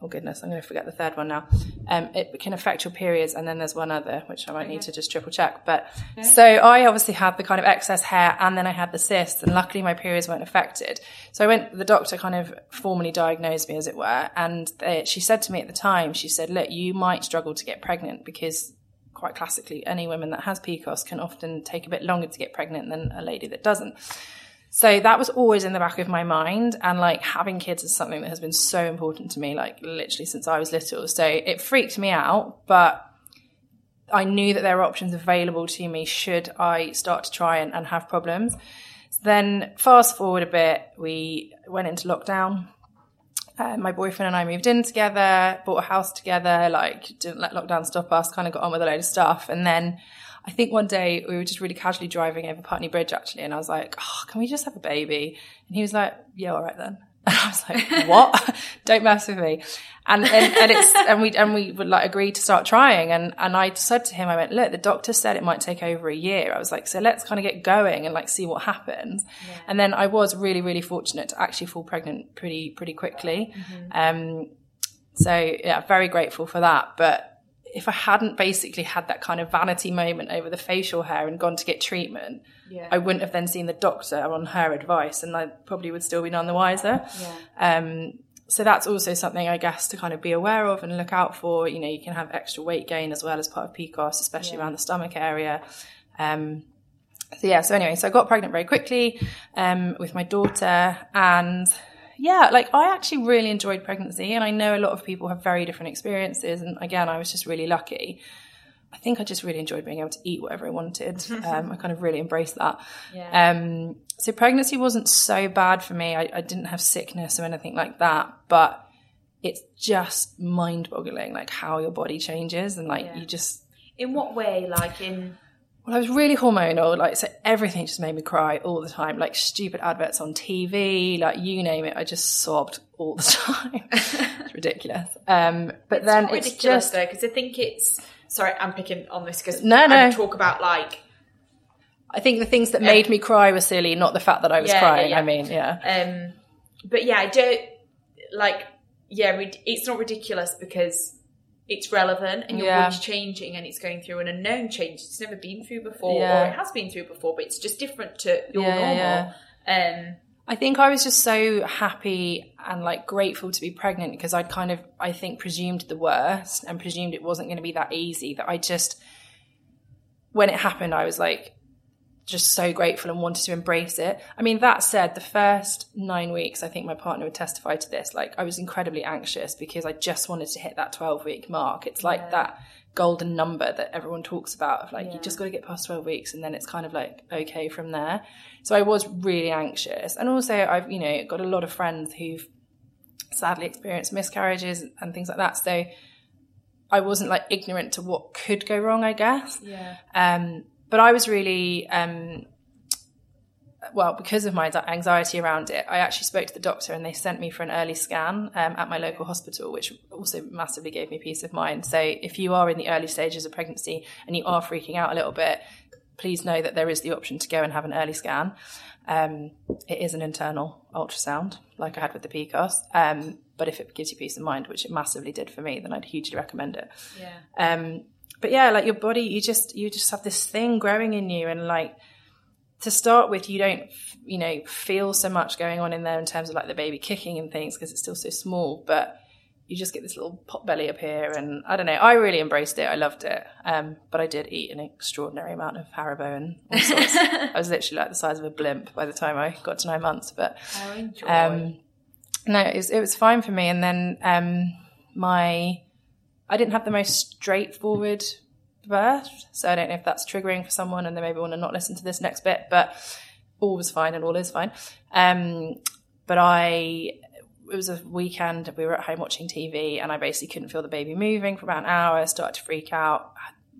oh goodness, I'm going to forget the third one now. Um, it can affect your periods, and then there's one other which I might need to just triple check. But so I obviously had the kind of excess hair, and then I had the cysts, and luckily my periods weren't affected. So I went. The doctor kind of formally diagnosed me, as it were, and they, she said to me at the time, she said, "Look, you might struggle to get pregnant because." Quite classically, any woman that has PCOS can often take a bit longer to get pregnant than a lady that doesn't. So that was always in the back of my mind. And like having kids is something that has been so important to me, like literally since I was little. So it freaked me out, but I knew that there were options available to me should I start to try and, and have problems. Then fast forward a bit, we went into lockdown. Uh, my boyfriend and I moved in together, bought a house together, like didn't let lockdown stop us, kind of got on with a load of stuff. And then I think one day we were just really casually driving over Putney Bridge actually, and I was like, oh, can we just have a baby? And he was like, yeah, all right then. (laughs) And I was like, (laughs) what? Don't mess with me. And, and, and it's, and we, and we would like agree to start trying. And, and I said to him, I went, look, the doctor said it might take over a year. I was like, so let's kind of get going and like see what happens. And then I was really, really fortunate to actually fall pregnant pretty, pretty quickly. Um, so yeah, very grateful for that. But if I hadn't basically had that kind of vanity moment over the facial hair and gone to get treatment, I wouldn't have then seen the doctor on her advice, and I probably would still be none the wiser. Um, so that's also something I guess to kind of be aware of and look out for. You know, you can have extra weight gain as well as part of PCOS, especially around the stomach area. Um, so yeah, so anyway, so I got pregnant very quickly um, with my daughter, and yeah, like I actually really enjoyed pregnancy, and I know a lot of people have very different experiences. And again, I was just really lucky. I think I just really enjoyed being able to eat whatever I wanted. (laughs) Um, I kind of really embraced that. Yeah. Um, so pregnancy wasn't so bad for me. I, I didn't have sickness or anything like that, but it's just mind boggling, like how your body changes and like Yeah. you just In what way? Like in well, I was really hormonal, like so everything just made me cry all the time. Like stupid adverts on TV, like you name it, I just sobbed all the (laughs) time. it's ridiculous. Um, but then not it's ridiculous just though, because I think it's. Sorry, I'm picking on this because No, no. I talk about like I think the things that made me cry were silly, not the fact that I was Yeah, yeah, crying. yeah. I mean, yeah, Um, but yeah, I don't like. Yeah, it's not ridiculous because it's relevant and your Yeah. body's changing and it's going through an unknown change it's never been through before Yeah. or it has been through before, but it's just different to your Yeah, normal. yeah, Um, I think I was just so happy and like grateful to be pregnant because I'd kind of, I think, presumed the worst and presumed it wasn't going to be that easy. That I just, when it happened, I was like, just so grateful and wanted to embrace it. I mean, that said, the first nine weeks, I think my partner would testify to this. Like, I was incredibly anxious because I just wanted to hit that 12 week mark. It's like that golden number that everyone talks about of like, you just got to get past 12 weeks and then it's kind of like okay from there. So I was really anxious. And also, I've, you know, got a lot of friends who've sadly experienced miscarriages and things like that. So I wasn't like ignorant to what could go wrong, I guess. yeah. Um, but I was really, um, well, because of my anxiety around it, I actually spoke to the doctor and they sent me for an early scan um, at my local hospital, which also massively gave me peace of mind. So if you are in the early stages of pregnancy and you are freaking out a little bit, please know that there is the option to go and have an early scan. Um, it is an internal ultrasound, like I had with the PCOS. Um, but if it gives you peace of mind, which it massively did for me, then I'd hugely recommend it. Yeah. Um, but yeah, like your body, you just you just have this thing growing in you, and like to start with, you don't you know feel so much going on in there in terms of like the baby kicking and things because it's still so small, but you just get this little pot belly up here, and I don't know. I really embraced it. I loved it, um, but I did eat an extraordinary amount of Haribo and all sorts. (laughs) I was literally like the size of a blimp by the time I got to nine months, but. Oh. Um, no, it was, it was fine for me. And then um, my, I didn't have the most straightforward birth, so I don't know if that's triggering for someone, and they maybe want to not listen to this next bit. But all was fine, and all is fine. Um, but I, it was a weekend. We were at home watching TV, and I basically couldn't feel the baby moving for about an hour. Started to freak out.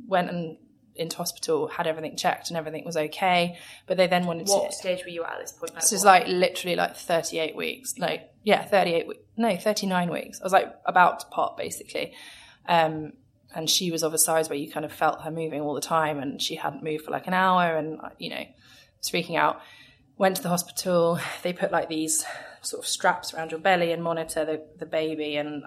Went and into hospital, had everything checked, and everything was okay. But they then wanted what to. stage were you at at this point? Like, This is like literally like 38 weeks. Like, yeah, 38 weeks. No, 39 weeks. I was like about to pop basically. Um, and she was of a size where you kind of felt her moving all the time and she hadn't moved for like an hour and, you know, was freaking out. Went to the hospital. (laughs) They put like these sort of straps around your belly and monitor the, the baby. And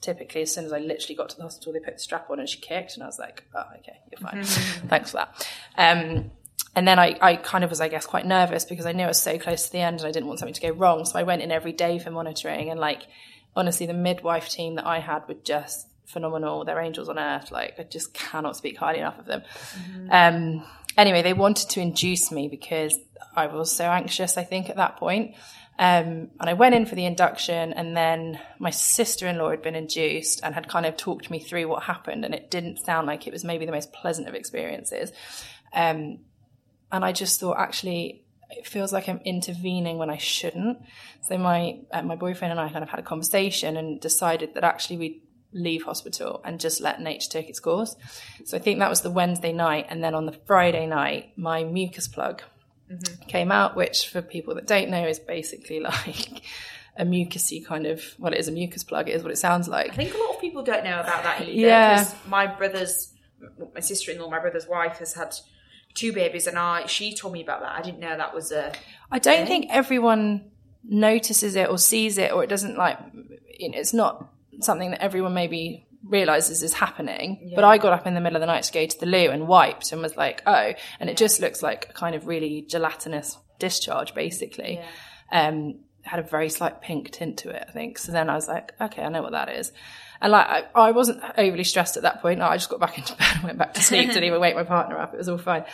typically, as soon as I literally got to the hospital, they put the strap on and she kicked. And I was like, oh, okay, you're fine. (laughs) Thanks for that. Um, and then I, I kind of was, I guess, quite nervous because I knew I was so close to the end and I didn't want something to go wrong. So I went in every day for monitoring. And like, honestly, the midwife team that I had were just phenomenal. They're angels on earth. Like, I just cannot speak highly enough of them. Um, anyway, they wanted to induce me because I was so anxious, I think, at that point. Um, and I went in for the induction, and then my sister in law had been induced and had kind of talked me through what happened. And it didn't sound like it was maybe the most pleasant of experiences. Um, and I just thought, actually, it feels like I'm intervening when I shouldn't. So my uh, my boyfriend and I kind of had a conversation and decided that actually we'd leave hospital and just let nature take its course. So I think that was the Wednesday night, and then on the Friday night, my mucus plug mm-hmm. came out, which for people that don't know is basically (laughs) like a mucusy kind of well, it is a mucus plug. It is what it sounds like. I think a lot of people don't know about that either. Yeah. my brother's, my sister-in-law, my brother's wife has had two babies, and I she told me about that. I didn't know that was a. I don't think everyone notices it or sees it, or it doesn't like. You know, it's not something that everyone maybe realizes is happening. But I got up in the middle of the night to go to the loo and wiped and was like, oh, and it just looks like a kind of really gelatinous discharge, basically. Um, had a very slight pink tint to it, I think. So then I was like, okay, I know what that is. And like, I, I wasn't overly stressed at that point. I just got back (laughs) into bed and went back to sleep. (laughs) Didn't even wake my partner up. It was all fine.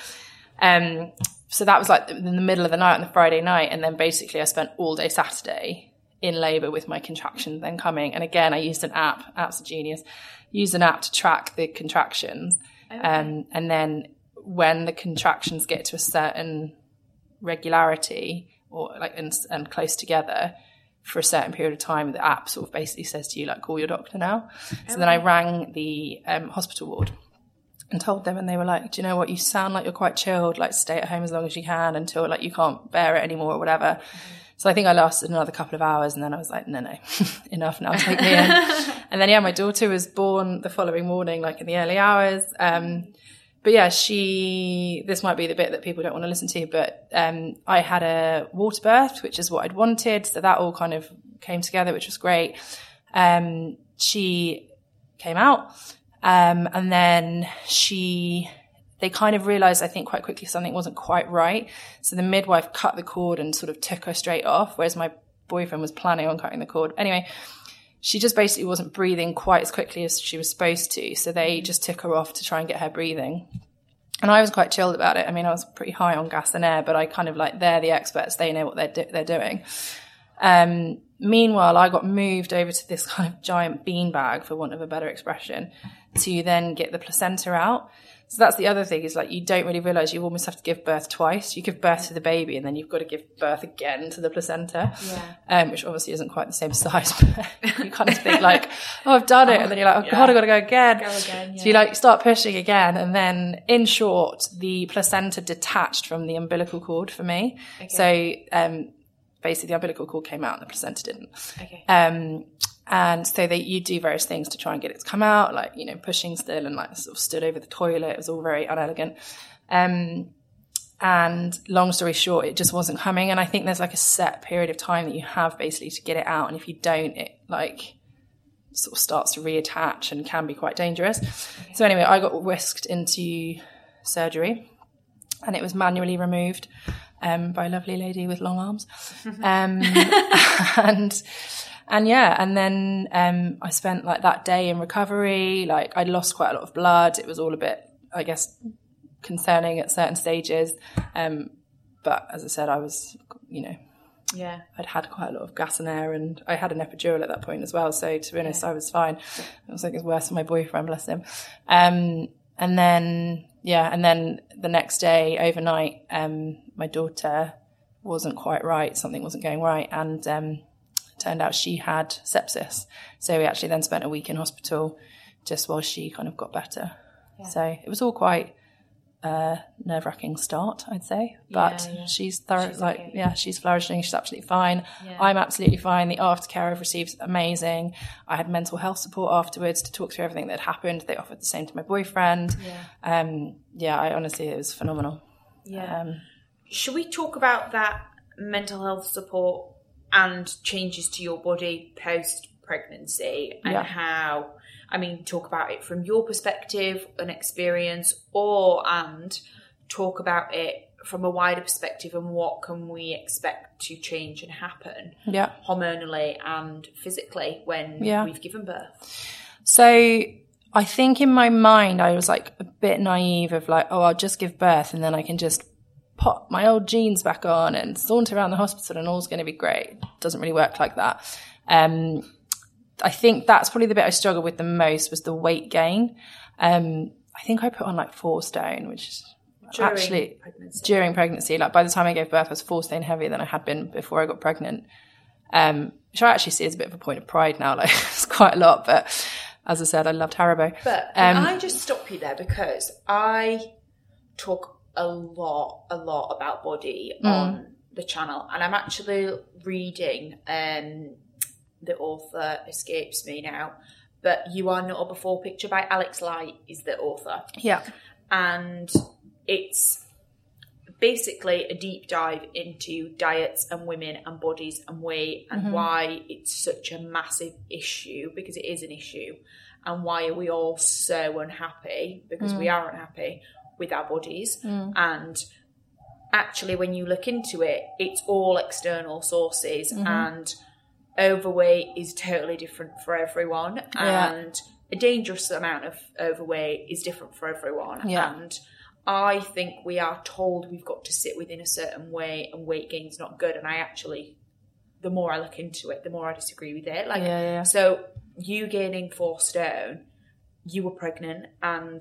Um, so that was like in the middle of the night on the Friday night. And then basically I spent all day Saturday in labour with my contractions then coming. And again, I used an app, app's a genius, used an app to track the contractions. Um, and then when the contractions get to a certain regularity or like and, and close together for a certain period of time, the app sort of basically says to you like, call your doctor now. So then I rang the um, hospital ward and told them and they were like, do you know what? You sound like you're quite chilled, like stay at home as long as you can until like you can't bear it anymore or whatever. So I think I lasted another couple of hours and then I was like, no, no, (laughs) enough now, take me in. (laughs) and then, yeah, my daughter was born the following morning, like in the early hours. Um, but yeah, she, this might be the bit that people don't want to listen to, but, um, I had a water birth, which is what I'd wanted. So that all kind of came together, which was great. Um, she came out, um, and then she, they kind of realized, I think, quite quickly something wasn't quite right. So the midwife cut the cord and sort of took her straight off, whereas my boyfriend was planning on cutting the cord. Anyway, she just basically wasn't breathing quite as quickly as she was supposed to. So they just took her off to try and get her breathing. And I was quite chilled about it. I mean, I was pretty high on gas and air, but I kind of like, they're the experts. They know what they're, do- they're doing. Um, meanwhile, I got moved over to this kind of giant beanbag, for want of a better expression, to then get the placenta out. So that's the other thing is like you don't really realize you almost have to give birth twice. You give birth to the baby and then you've got to give birth again to the placenta, um, which obviously isn't quite the same size. (laughs) But you kind of think like, oh, I've done it, and then you're like, oh god, I've got to go again. So you like start pushing again, and then in short, the placenta detached from the umbilical cord for me. So um, basically, the umbilical cord came out and the placenta didn't. Okay. Um, and so they, you do various things to try and get it to come out, like, you know, pushing still and like sort of stood over the toilet. It was all very unelegant. Um, and long story short, it just wasn't coming. And I think there's like a set period of time that you have basically to get it out. And if you don't, it like sort of starts to reattach and can be quite dangerous. So anyway, I got whisked into surgery and it was manually removed um, by a lovely lady with long arms. (laughs) Um, (laughs) and and yeah, and then um, I spent like that day in recovery. Like I'd lost quite a lot of blood. It was all a bit, I guess, concerning at certain stages. Um, but as I said, I was, you know, Yeah. I'd had quite a lot of gas and air, and I had an epidural at that point as well. So to be honest, I was fine. I was like, it's worse than my boyfriend, bless him. Um, and then yeah, and then the next day, overnight, um, my daughter wasn't quite right. Something wasn't going right, and um, turned out she had sepsis. So we actually then spent a week in hospital just while she kind of got better. So it was all quite uh, nerve wracking start, I'd say. But Yeah, yeah. she's thorough, She's like, okay. yeah, she's flourishing. She's absolutely fine. I'm absolutely fine. The aftercare I've received is amazing. I had mental health support afterwards to talk through everything that had happened. They offered the same to my boyfriend. Yeah. Um, yeah, I honestly, it was phenomenal. Yeah. Um, Should we talk about that mental health support and changes to your body post pregnancy and Yeah. how I mean talk about it from your perspective and experience or and talk about it from a wider perspective and what can we expect to change and happen yeah. hormonally and physically when Yeah. we've given birth. So I think in my mind, I was like a bit naive of like, oh, I'll just give birth and then I can just pop my old jeans back on and saunter around the hospital and all's going to be great. Doesn't really work like that. Um, I think that's probably the bit I struggled with the most was the weight gain. Um, I think I put on like four stone, which is During actually pregnancy. during pregnancy. Like by the time I gave birth, I was four stone heavier than I had been before I got pregnant. Um, which I actually see as a bit of a point of pride now. (laughs) Like it's quite a lot, but as I said, I loved Haribo. But can Um, I just stop you there because I talk a lot, a lot about body Mm. on the channel, and I'm actually reading. Um, the author escapes me now, but "You Are Not a Before" picture by Alex Light is the author, Yeah. and it's basically a deep dive into diets and women and bodies and weight and why it's such a massive issue because it is an issue and why are we all so unhappy because we are unhappy with our bodies and actually, when you look into it, it's all external sources, Mm-hmm. and overweight is totally different for everyone, Yeah. and a dangerous amount of overweight is different for everyone. Yeah. And I think we are told we've got to sit within a certain way, and weight gain's not good. And I actually, the more I look into it, the more I disagree with it. Like, yeah. so you gaining four stone, you were pregnant, and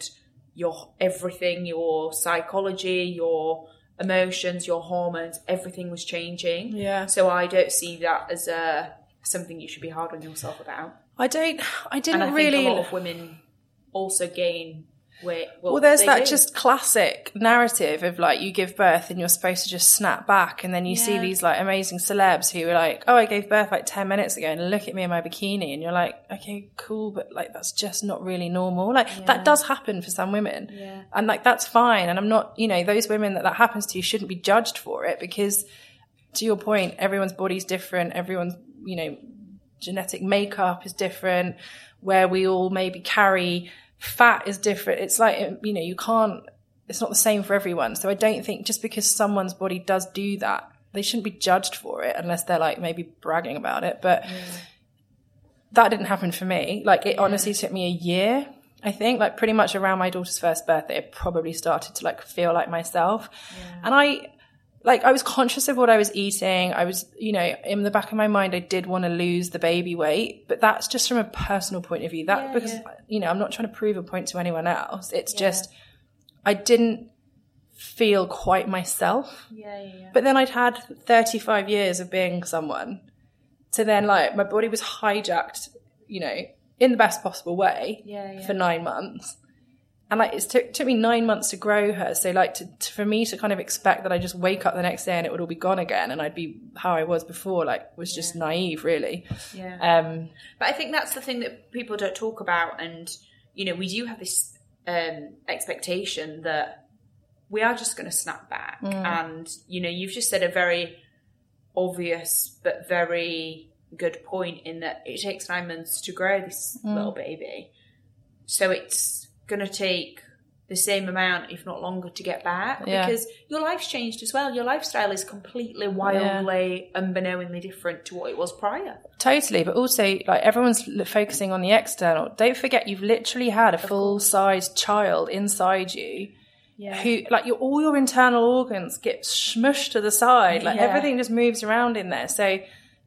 your everything, your psychology, your emotions, your hormones, everything was changing. Yeah. So I don't see that as a something you should be hard on yourself about. I don't. I didn't I think really. a lot of women also gain weight. Well, well, there's that do. just classic narrative of like you give birth and you're supposed to just snap back, and then you see these like amazing celebs who are like, "Oh, I gave birth like ten minutes ago, and look at me in my bikini," and you're like, "Okay, cool, but like that's just not really normal." Like that does happen for some women, Yeah. and like that's fine. And I'm not, you know, those women that that happens to shouldn't be judged for it because, to your point, everyone's body's different. Everyone's, you know, genetic makeup is different, where we all maybe carry fat is different. It's like, um, you know, you can't, it's not the same for everyone. So I don't think just because someone's body does do that, they shouldn't be judged for it unless they're like maybe bragging about it. But mm. that didn't happen for me. Like it honestly took me a year. I think like pretty much around my daughter's first birthday, I probably started to like feel like myself. And I, like I was conscious of what I was eating. I was, you know, in the back of my mind, I did want to lose the baby weight, but that's just from a personal point of view. That because you know, I'm not trying to prove a point to anyone else. It's just I didn't feel quite myself. Yeah, yeah, yeah. But then I'd had 35 years of being someone. To then like my body was hijacked, you know, in the best possible way Yeah, yeah. for nine months. And like it took, took me nine months to grow her. So like to, to, for me to kind of expect that I just wake up the next day and it would all be gone again and I'd be how I was before, like was just naive really. Yeah. Um, But I think that's the thing that people don't talk about, and you know, we do have this um, expectation that we are just going to snap back, and you know, you've just said a very obvious but very good point in that it takes nine months to grow this little baby, so it's going to take the same amount, if not longer, to get back Yeah. because your life's changed as well. Your lifestyle is completely wildly, unbeknowingly different to what it was prior. Totally, but also like everyone's focusing on the external. Don't forget, you've literally had a full-sized child inside you, Yeah. who like your all your internal organs get smushed to the side. Like Yeah. everything just moves around in there. So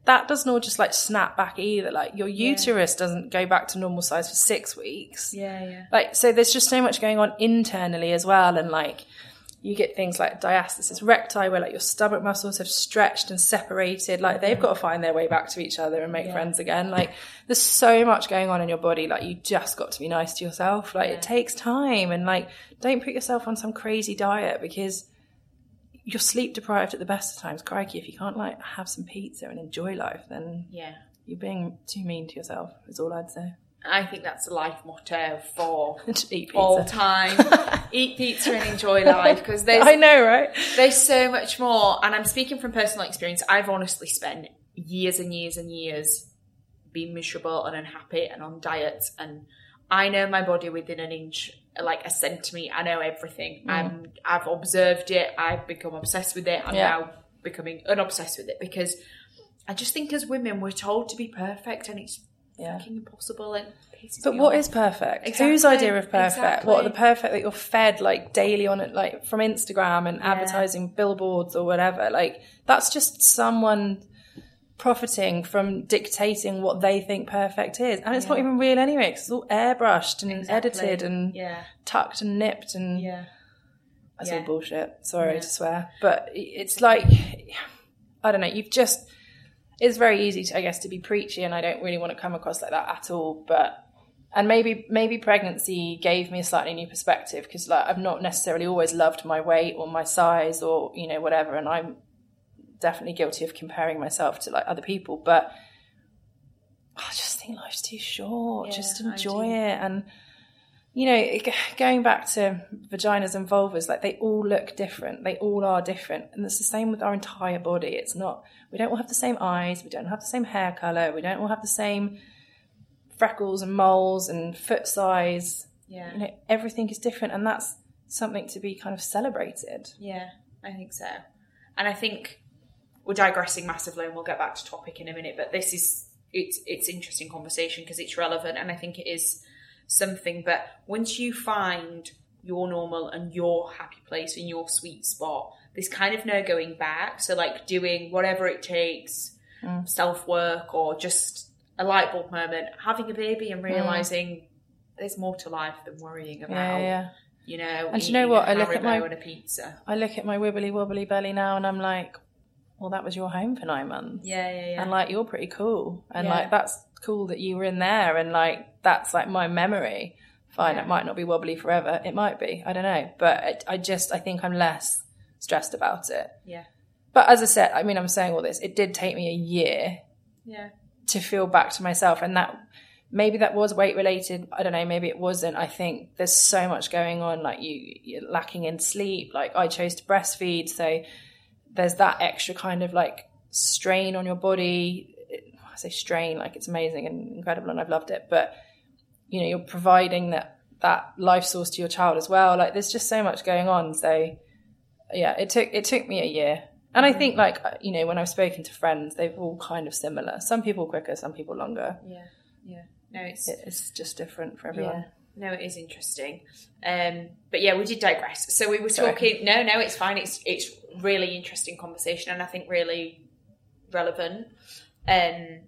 that doesn't all just like snap back either. Like your uterus doesn't go back to normal size for six weeks. Yeah, yeah. Like so, there's just so much going on internally as well, and like you get things like diastasis recti, where like your stomach muscles have stretched and separated. Like they've got to find their way back to each other and make friends again. Like there's so much going on in your body. Like you just got to be nice to yourself. Like it takes time, and like don't put yourself on some crazy diet because you're sleep deprived at the best of times. Crikey, if you can't like have some pizza and enjoy life, then Yeah. you're being too mean to yourself. Is all I'd say. I think that's the life motto for (laughs) all time. (laughs) Eat pizza and enjoy life because there's I know, right? there's so much more. And I'm speaking from personal experience. I've honestly spent years and years and years being miserable and unhappy and on diets. And I know my body within an inch, like a centimetre. I know everything. Mm. I'm, I've observed it. I've become obsessed with it. I'm Yeah. now becoming unobsessed with it because I just think as women we're told to be perfect and it's Yeah. fucking impossible and But me what off. is perfect? Exactly, Whose idea of perfect? exactly. What are the perfect that you're fed like daily on it, like from Instagram and advertising billboards or whatever? Like that's just someone profiting from dictating what they think perfect is, and it's not even real anyway. 'cause it's all airbrushed and Exactly. edited and Yeah. tucked and nipped and Yeah. that's Yeah. all bullshit. Sorry to swear, but it's like I don't know. You've just it's very easy, to, I guess, to be preachy, and I don't really want to come across like that at all. But and maybe maybe pregnancy gave me a slightly new perspective because like I've not necessarily always loved my weight or my size or you know whatever, and I'm definitely guilty of comparing myself to like other people, but. I just think life's too short. just enjoy it and you know, going back to vaginas and vulvas, like they all look different. They all are different. And it's the same with our entire body. It's not, we don't all have the same eyes. We don't have the same hair color. We don't all have the same freckles and moles and foot size. Yeah. You know, everything is different. And that's something to be kind of celebrated. Yeah. I think so. And I think we're digressing massively, and we'll get back to topic in a minute. But this is it's it's interesting conversation because it's relevant, and I think it is something. But once you find your normal and your happy place and your sweet spot, there's kind of no going back. So like doing whatever it takes, Mm. self work or just a light bulb moment, having a baby and realizing there's more to life than worrying about. Mm. Yeah, yeah. You know, And you know what? I look at my- a pizza. I look at my wibbly wobbly belly now and I'm like, well, that was your home for nine months. Yeah, yeah, yeah. And like, you're pretty cool. And Yeah. like, that's cool that you were in there. And like, that's like my memory. Fine, it might not be wobbly forever. It might be. I don't know. But it, I just, I think I'm less stressed about it. yeah, But as I said, I mean, I'm saying all this, it did take me a year yeah, to feel back to myself. And that maybe that was weight related. I don't know. Maybe it wasn't. I think there's so much going on. Like you, you're lacking in sleep. Like I chose to breastfeed. So there's that extra kind of like strain on your body. I say strain, like it's amazing and incredible and I've loved it. But you know, you're providing that, that life source to your child as well. Like there's just so much going on. So yeah, it took, it took me a year. And I think like, you know, when I've spoken to friends, they've all kind of similar. Some people quicker, some people longer. yeah, yeah. No, it's It- It's just different for everyone. Yeah. No, it is interesting. Um, but yeah, we did digress. So we were Sorry. talking. No, no, it's fine. It's it's really interesting conversation, and I think really relevant. Um,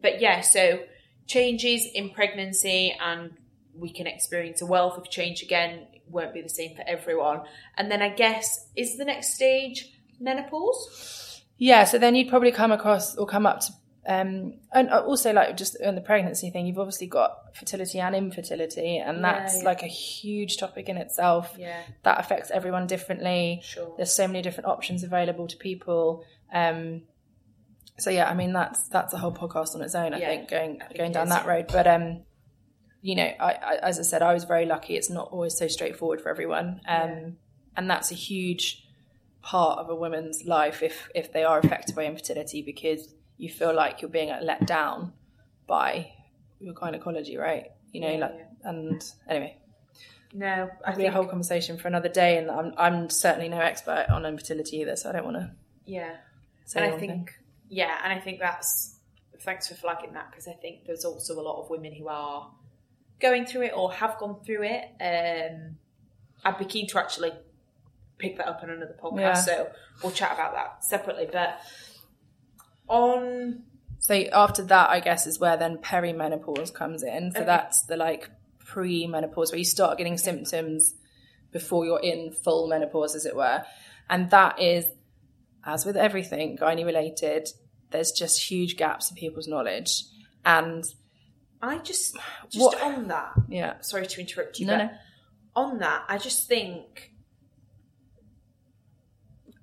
but yeah, so changes in pregnancy, and we can experience a wealth of change again. Won't be the same for everyone. And then I guess is the next stage menopause. Yeah, so then you'd probably come across or come up to, um, and also like just on the pregnancy thing, you've obviously got fertility and infertility, and that's yeah. like a huge topic in itself. Yeah. that affects everyone differently. Sure. There's so many different options available to people. Um, so yeah, I mean that's that's a whole podcast on its own. I Yeah, think going I think going down is. that road, but um, you know, I, I as I said, I was very lucky. It's not always so straightforward for everyone, um, and that's a huge part of a woman's life if if they are affected by infertility because you feel like you're being let down by your gynecology, right? You know, like and anyway, No, I probably a whole conversation for another day, and I'm I'm certainly no expert on infertility either, so I don't want to yeah. and I think, thing. yeah, and I think that's thanks for flagging that because I think there's also a lot of women who are going through it or have gone through it. Um, I'd be keen to actually pick that up on another podcast, Yeah. so we'll chat about that separately. But on So after that, I guess is where then perimenopause comes in. So Okay. that's the like pre-menopause where you start getting symptoms before you're in full menopause, as it were, and that is, as with everything gynae related, there's just huge gaps in people's knowledge, and I just just What- on that. yeah, Sorry to interrupt you, No, but no. on that, I just think,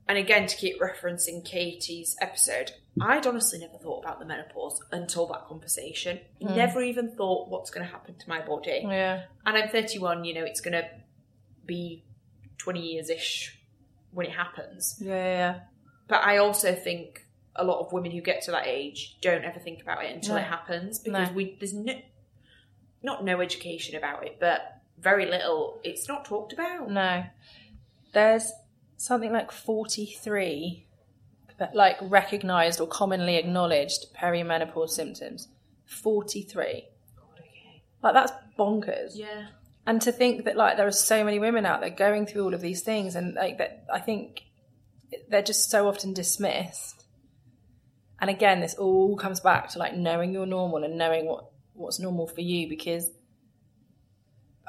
and again to keep referencing Katie's episode, I'd honestly never thought about the menopause until that conversation. Mm. Never even thought what's going to happen to my body. Yeah, And I'm 31. You know, it's going to be 20 years ish when it happens. yeah, yeah. But I also think a lot of women who get to that age don't ever think about it until No. it happens because No. we there's no not no education about it, but very little. It's not talked about. No. There's something like 43 but like recognized or commonly acknowledged perimenopause symptoms. 43. Like that's bonkers. Yeah, And to think that like there are so many women out there going through all of these things and like that I think they're just so often dismissed. And again, this all comes back to like knowing you're normal and knowing what what's normal for you because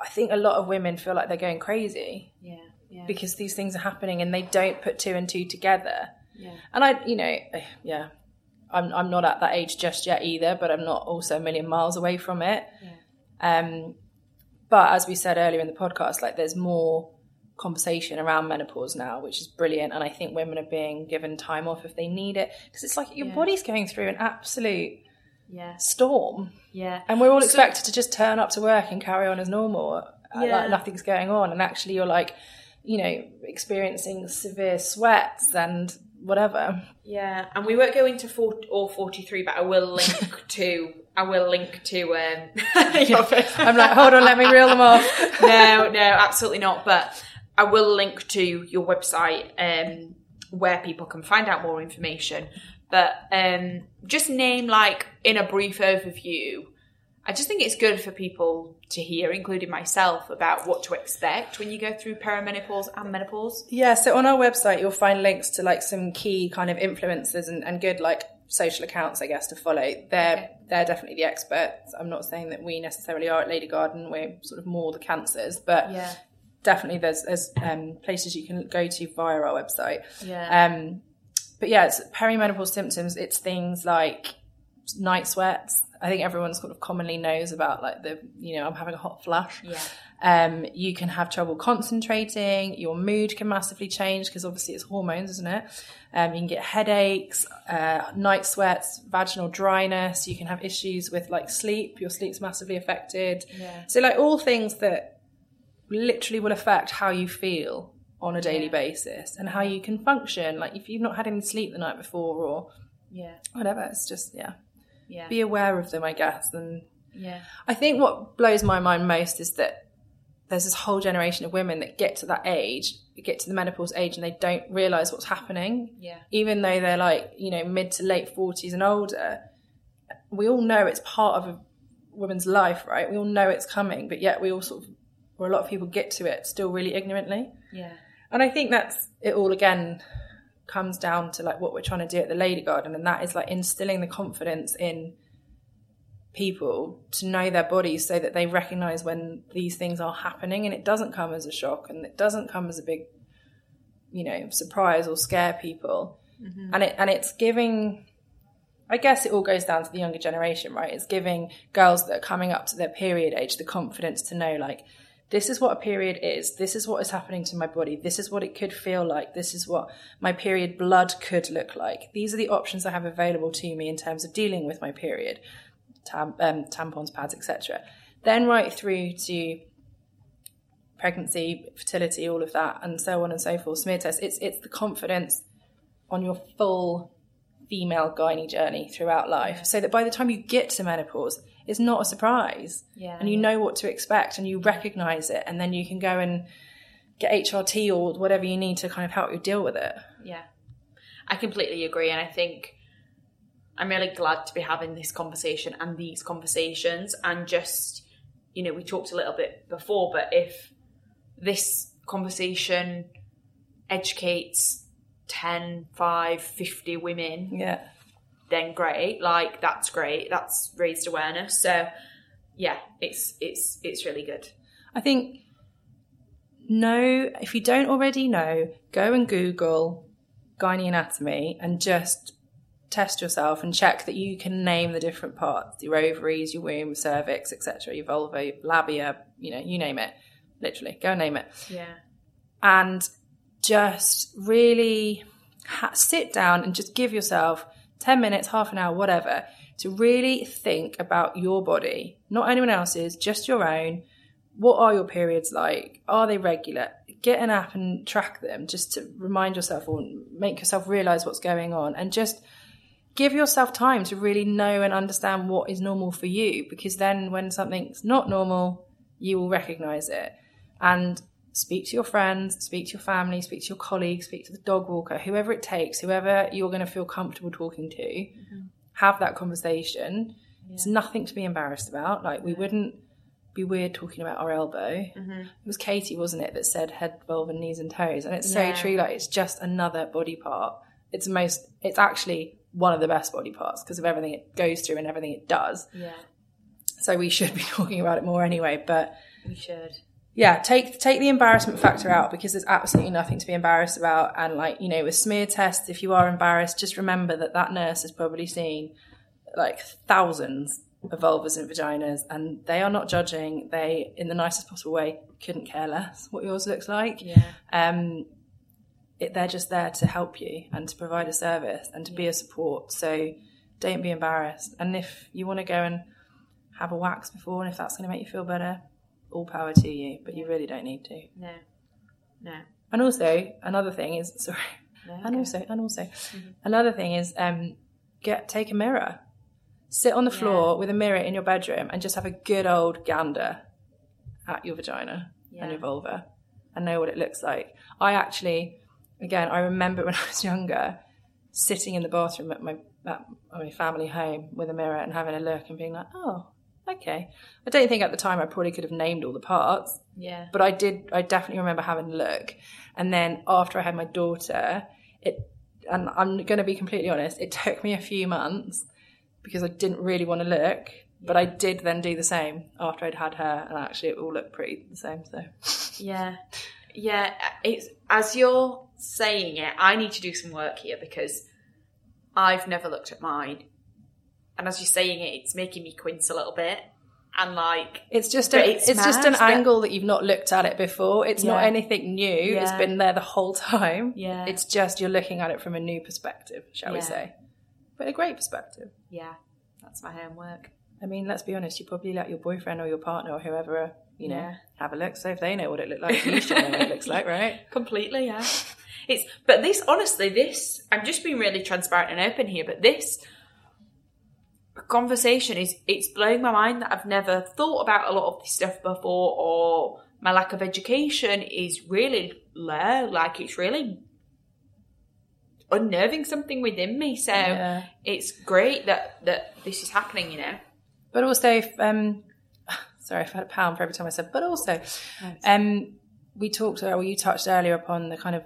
I think a lot of women feel like they're going crazy yeah, yeah. because these things are happening and they don't put two and two together. Yeah. And I, you know, yeah, I'm I'm not at that age just yet either, but I'm not also a million miles away from it. Um, but as we said earlier in the podcast, like there's more conversation around menopause now, which is brilliant. And I think women are being given time off if they need it because it's like your body's going through an absolute yeah, storm, yeah. and we're all So- expected to just turn up to work and carry on as normal, uh, Yeah. like nothing's going on. And actually, you're like, you know, experiencing severe sweats and whatever. Yeah, and we won't go into four or forty three, but I will link (laughs) to I will link to um. (laughs) I'm like, hold on, let me reel them off. (laughs) no, no, absolutely not. But I will link to your website um, where people can find out more information. But um, just name like in a brief overview. I just think it's good for people to hear, including myself, about what to expect when you go through perimenopause and menopause. Yeah, so on our website you'll find links to like some key kind of influencers and, and good like social accounts, I guess, to follow. They're Okay. they're definitely the experts. I'm not saying that we necessarily are at Lady Garden. We're sort of more the cancers, but Yeah. definitely there's there's um, places you can go to via our website. Yeah. Um, but yeah, it's perimenopause symptoms. It's things like night sweats. I think everyone sort of commonly knows about like the you know I'm having a hot flush. Yeah. Um, you can have trouble concentrating. Your mood can massively change because obviously it's hormones, isn't it? Um, you can get headaches, uh, night sweats, vaginal dryness. You can have issues with like sleep. Your sleep's massively affected. Yeah. So like all things that literally will affect how you feel on a daily basis and how you can function. Like if you've not had any sleep the night before or Yeah. whatever, it's just yeah. Yeah. Be aware of them, I guess, and Yeah. I think what blows my mind most is that there's this whole generation of women that get to that age, get to the menopause age, and they don't realize what's happening. Yeah. Even though they're like, you know, mid to late 40s and older, we all know it's part of a woman's life, right? We all know it's coming, but yet we all sort of, or a lot of people get to it still really ignorantly. Yeah. And I think that's it all again comes down to like what we're trying to do at the Lady Garden, and that is like instilling the confidence in people to know their bodies so that they recognize when these things are happening and it doesn't come as a shock and it doesn't come as a big you know surprise or scare people mm-hmm. and it and it's giving I guess it all goes down to the younger generation, right? It's giving girls that are coming up to their period age the confidence to know, like, this is what a period is. This is what is happening to my body. This is what it could feel like. This is what my period blood could look like. These are the options I have available to me in terms of dealing with my period, Tam- um, tampons, pads, etc. Then right through to pregnancy, fertility, all of that, and so on and so forth. Smear tests. It's it's the confidence on your full female gynae journey throughout life, so that by the time you get to menopause, it's not a surprise, Yeah. and you know what to expect, and you recognise it, and then you can go and get HRT or whatever you need to kind of help you deal with it. Yeah. I completely agree. And I think I'm really glad to be having this conversation and these conversations. And just, you know, we talked a little bit before, but if this conversation educates 10, 5, 50 women, Yeah. Then great. Like, that's great. That's raised awareness. So, yeah, it's it's it's really good. I think know if you don't already know, go and Google gynae anatomy and just test yourself and check that you can name the different parts your ovaries, your womb, cervix, etc., your vulva, labia, you know, you name it. Literally, go name it. Yeah. And just really ha- sit down and just give yourself 10 minutes, half an hour, whatever, to really think about your body, not anyone else's, just your own. What are your periods like? Are they regular? Get an app and track them just to remind yourself or make yourself realize what's going on and just give yourself time to really know and understand what is normal for you because then when something's not normal, you will recognize it. And speak to your friends, speak to your family, speak to your colleagues, speak to the dog walker, whoever it takes, whoever you're going to feel comfortable talking to, mm-hmm. have that conversation. It's nothing to be embarrassed about. Like, we wouldn't be weird talking about our elbow. Mm-hmm. It was Katie, wasn't it, that said head, vulva, knees, and toes. And it's Yeah. so true. Like, it's just another body part. It's most, it's actually one of the best body parts because of everything it goes through and everything it does. Yeah. So we should be (laughs) talking about it more anyway. But We should. Yeah, take take the embarrassment factor out because there's absolutely nothing to be embarrassed about. And like you know, with smear tests, if you are embarrassed, just remember that that nurse has probably seen like thousands of vulvas and vaginas, and they are not judging. They, in the nicest possible way, couldn't care less what yours looks like. Yeah. Um, it, they're just there to help you and to provide a service and to be a support. So don't be embarrassed. And if you want to go and have a wax before, and if that's going to make you feel better, all power to you. But you really don't need to. No. No. And also another thing is (laughs) sorry. and also and also another thing is um, get take a mirror, sit on the floor with a mirror in your bedroom, and just have a good old gander at your vagina and Yeah. your vulva. and know what it looks like. I actually, again, I remember (laughs) when I was younger, sitting in the bathroom at my at my family home with a mirror and having a look and being like, oh, okay. I don't think at the time I probably could have named all the parts. Yeah. But I did. I definitely remember having a look. And then after I had my daughter, it and I'm going to be completely honest, it took me a few months because I didn't really want to look. But I did then do the same after I'd had her, and actually it all looked pretty the same. So Yeah. Yeah. It's as you're saying it, I need to do some work here because I've never looked at mine. And as you're saying it, it's making me quince a little bit. And like it's just a, it's it's, just an that- angle that you've not looked at it before. It's not anything new. it's been there the whole time. Yeah. It's just you're looking at it from a new perspective, shall we say? But a great perspective. Yeah, that's my homework. I mean, let's be honest, you probably let your boyfriend or your partner or whoever, you know, Yeah. have a look. So if they know what it looked like, you should know what it looks like, right? (laughs) Completely, yeah. It's but this honestly, this I'm just being really transparent and open here, but this conversation is it's blowing my mind that I've never thought about a lot of this stuff before or my lack of education is really low. Like it's really unnerving something within me. So Yeah. it's great that that this is happening, you know. But also, if, um, (sighs) sorry, I've had a pound for every time I said, but also, um, we talked, or you touched earlier upon the kind of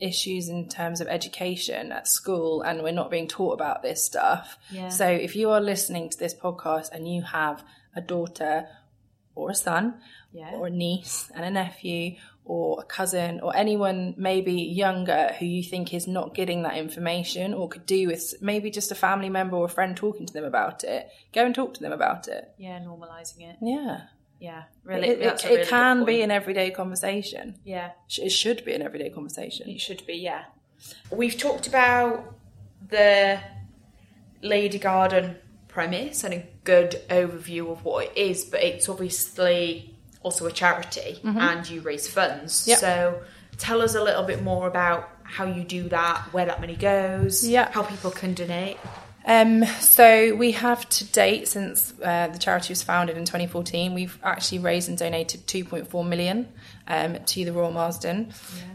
issues in terms of education at school, and we're not being taught about this stuff. Yeah. So if you are listening to this podcast and you have a daughter or a son, Yeah. or a niece and a nephew, or a cousin, or anyone maybe younger who you think is not getting that information or could do with maybe just a family member or a friend talking to them about it, go and talk to them about it. Yeah, normalizing it. Yeah. Yeah. Really it, it, a it can be an everyday conversation. Yeah. It should be an everyday conversation. It should be, yeah. We've talked about the Lady Garden premise and a good overview of what it is, but it's obviously also a charity mm-hmm. and you raise funds. Yep. So tell us a little bit more about how you do that, where that money goes, Yeah. how people can donate. Um, so we have to date since uh, the charity was founded in 2014. We've actually raised and donated 2.4 million um, to the Royal Marsden.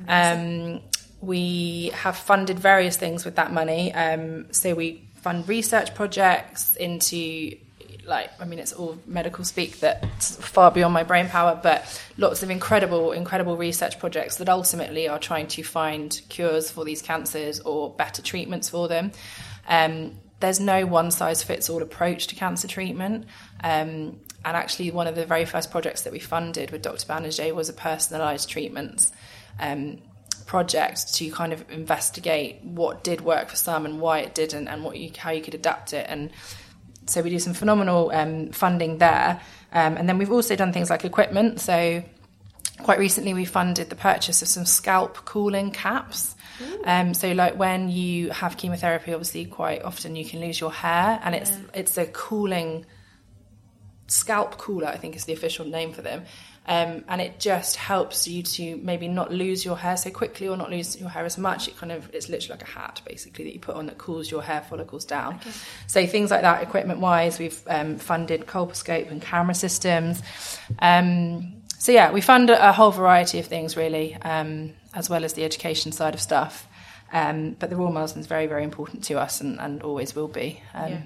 um, we have funded various things with that money. Um, so we fund research projects into like I mean it's all medical speak that's far beyond my brain power, but lots of incredible, incredible research projects that ultimately are trying to find cures for these cancers or better treatments for them. Um, there's no one size fits all approach to cancer treatment. Um, and actually, one of the very first projects that we funded with Dr. Banerjee was a personalised treatments um, project to kind of investigate what did work for some and why it didn't, and what you, how you could adapt it. And so we do some phenomenal um, funding there. Um, and then we've also done things like equipment. So quite recently we funded the purchase of some scalp cooling caps. Um, so like when you have chemotherapy, obviously quite often you can lose your hair, and it's it's a cooling scalp cooler, I think is the official name for them. Um, and it just helps you to maybe not lose your hair so quickly or not lose your hair as much. It kind of it's literally like a hat basically that you put on that cools your hair follicles down. So things like that, equipment wise, we've um, funded colposcope and camera systems. Um, so yeah, we fund a, a whole variety of things really, um, as well as the education side of stuff. Um, but the Royal Marsden is very, very important to us and, and always will be. Um,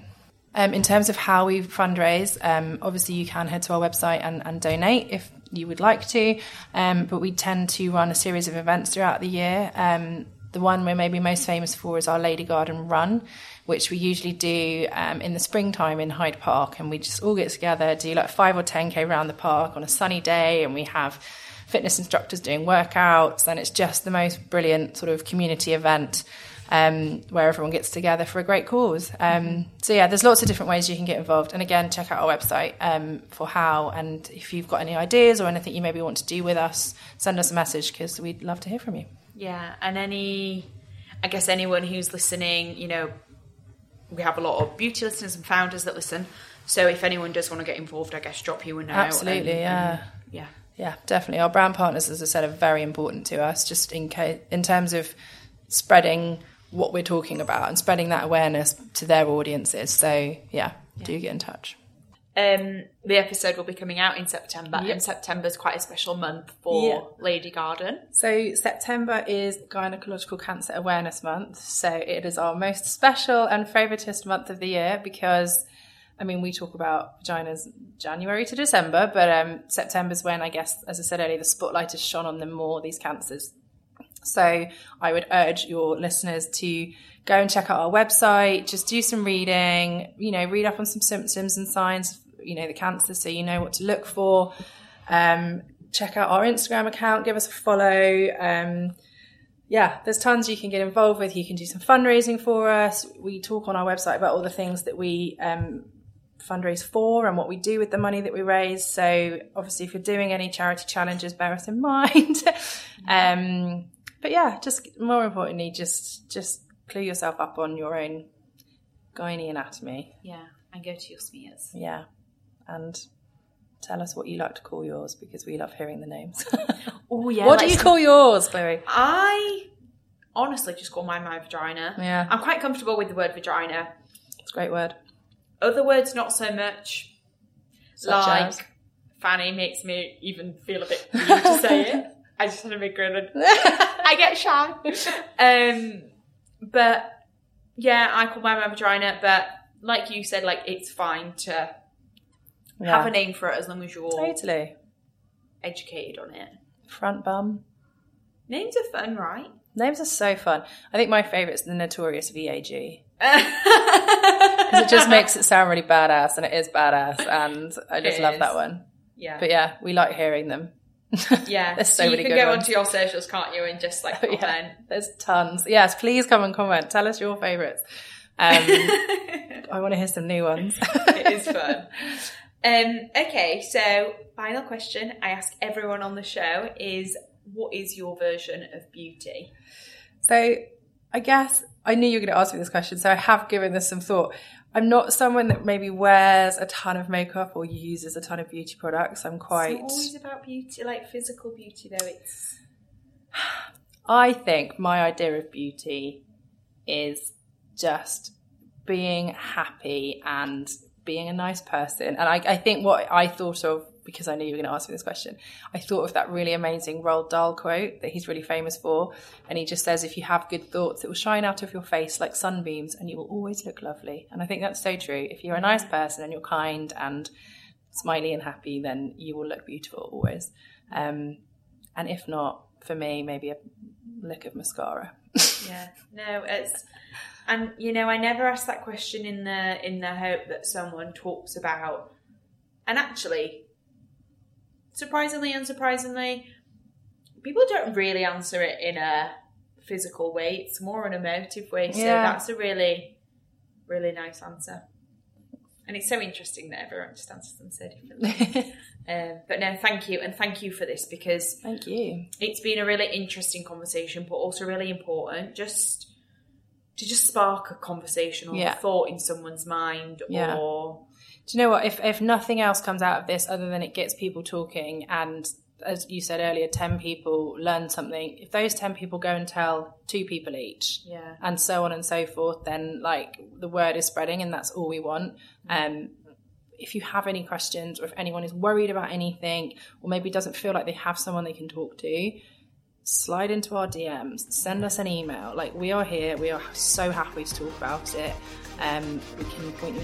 um, in terms of how we fundraise, um, obviously you can head to our website and, and donate if you would like to, um, but we tend to run a series of events throughout the year. Um, the one we're maybe most famous for is our Lady Garden Run, which we usually do um, in the springtime in Hyde Park, and we just all get together, do like five or ten k around the park on a sunny day, and we have fitness instructors doing workouts, and it's just the most brilliant sort of community event um, where everyone gets together for a great cause. Um, so yeah, there's lots of different ways you can get involved. And again, check out our website um, for how. And if you've got any ideas or anything you maybe want to do with us, send us a message because we'd love to hear from you. Yeah, and any, I guess anyone who's listening, you know, we have a lot of beauty listeners and founders that listen. So if anyone does want to get involved, I guess drop you a note. Absolutely, and- yeah. and- yeah. Yeah, definitely. Our brand partners, as I said, are very important to us. Just in case, in terms of spreading what we're talking about and spreading that awareness to their audiences. So yeah, do get in touch. um, the episode will be coming out in September, and September is quite a special month for Yeah. Lady Garden. So September is Gynecological Cancer Awareness Month. So it is our most special and favoritist month of the year because, I mean, we talk about vaginas January to December, but um, September's when I guess, as I said earlier, the spotlight is shone on them more. These cancers. So I would urge your listeners to go and check out our website, just do some reading, you know, read up on some symptoms and signs, you know, the cancer so you know what to look for. Um, check out our Instagram account, give us a follow. Um, yeah, there's tons you can get involved with. You can do some fundraising for us. We talk on our website about all the things that we um, fundraise for and what we do with the money that we raise. So obviously, if you're doing any charity challenges, bear us in (laughs) mind. um, but yeah, just more importantly, just just clue yourself up on your own gynae anatomy. Yeah, and go to your smears. Yeah, and tell us what you like to call yours because we love hearing the names. (laughs) Oh yeah. what do like you call yours, Chloe? I honestly just call mine my vagina. Yeah. I'm quite comfortable with the word vagina. It's a great word. Other words, not so much. Such like as? Fanny makes me even feel a bit weird to say it. (laughs) I just had a big grin and I get shy. Um, but yeah, I call my vagina. But like you said, like it's fine to have a name for it as long as you're Totally. educated on it. Front bum. Names are fun, right? Names are so fun. I think my favourite's the Notorious VAG. (laughs) It just makes it sound really badass, and it is badass, and I just It love is. that one. Yeah. But yeah, we like hearing them. (laughs) Yeah, There's so, you many can good go ones. onto your socials, can't you, and just like (laughs) yeah, comment. there's tons. Yes, please come and comment. Tell us your favourites. Um, (laughs) I want to hear some new ones. it is fun. Um, okay, so final question I ask everyone on the show is what is your version of beauty? So I guess I knew you were going to ask me this question, so I have given this some thought. I'm not someone that maybe wears a ton of makeup or uses a ton of beauty products. I'm quite. It's always about beauty, like physical beauty, though. It's (sighs) I think my idea of beauty is just being happy and being a nice person. And I, I think what I thought of, because I knew you were going to ask me this question, I thought of that really amazing Roald Dahl quote that he's really famous for. And he just says, if you have good thoughts, it will shine out of your face like sunbeams and you will always look lovely. And I think that's so true. If you're a nice person and you're kind and smiley and happy, then you will look beautiful always. Um, and if not, for me, maybe a lick of mascara. (laughs) yeah, no, it's and you know I never ask that question in the in the hope that someone talks about, and actually, surprisingly, unsurprisingly, people don't really answer it in a physical way. It's more an emotive way. So Yeah. that's a really, really nice answer. And it's so interesting that everyone just answers them so differently. (laughs) um, but no, thank you, and thank you for this because Thank you. it's been a really interesting conversation, but also really important just to just spark a conversation or Yeah. a thought in someone's mind Yeah. or Do you know what? If if nothing else comes out of this other than it gets people talking, and as you said earlier, ten people learn something. If those ten people go and tell two people each, Yeah. and so on and so forth, then like the word is spreading, and that's all we want. Um, if you have any questions, or if anyone is worried about anything, or maybe doesn't feel like they have someone they can talk to, slide into our DMs, send us an email. Like we are here, we are so happy to talk about it. Um, we can point you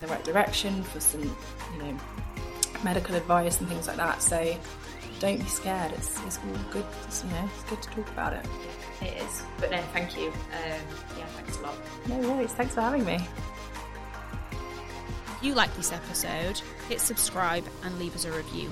The right direction for some, you know, medical advice and things like that. So don't be scared. It's, it's all good. It's, you know, it's good to talk about it. It is. But no, thank you. Um, yeah, thanks a lot. No worries. Thanks for having me. If you like this episode, hit subscribe and leave us a review.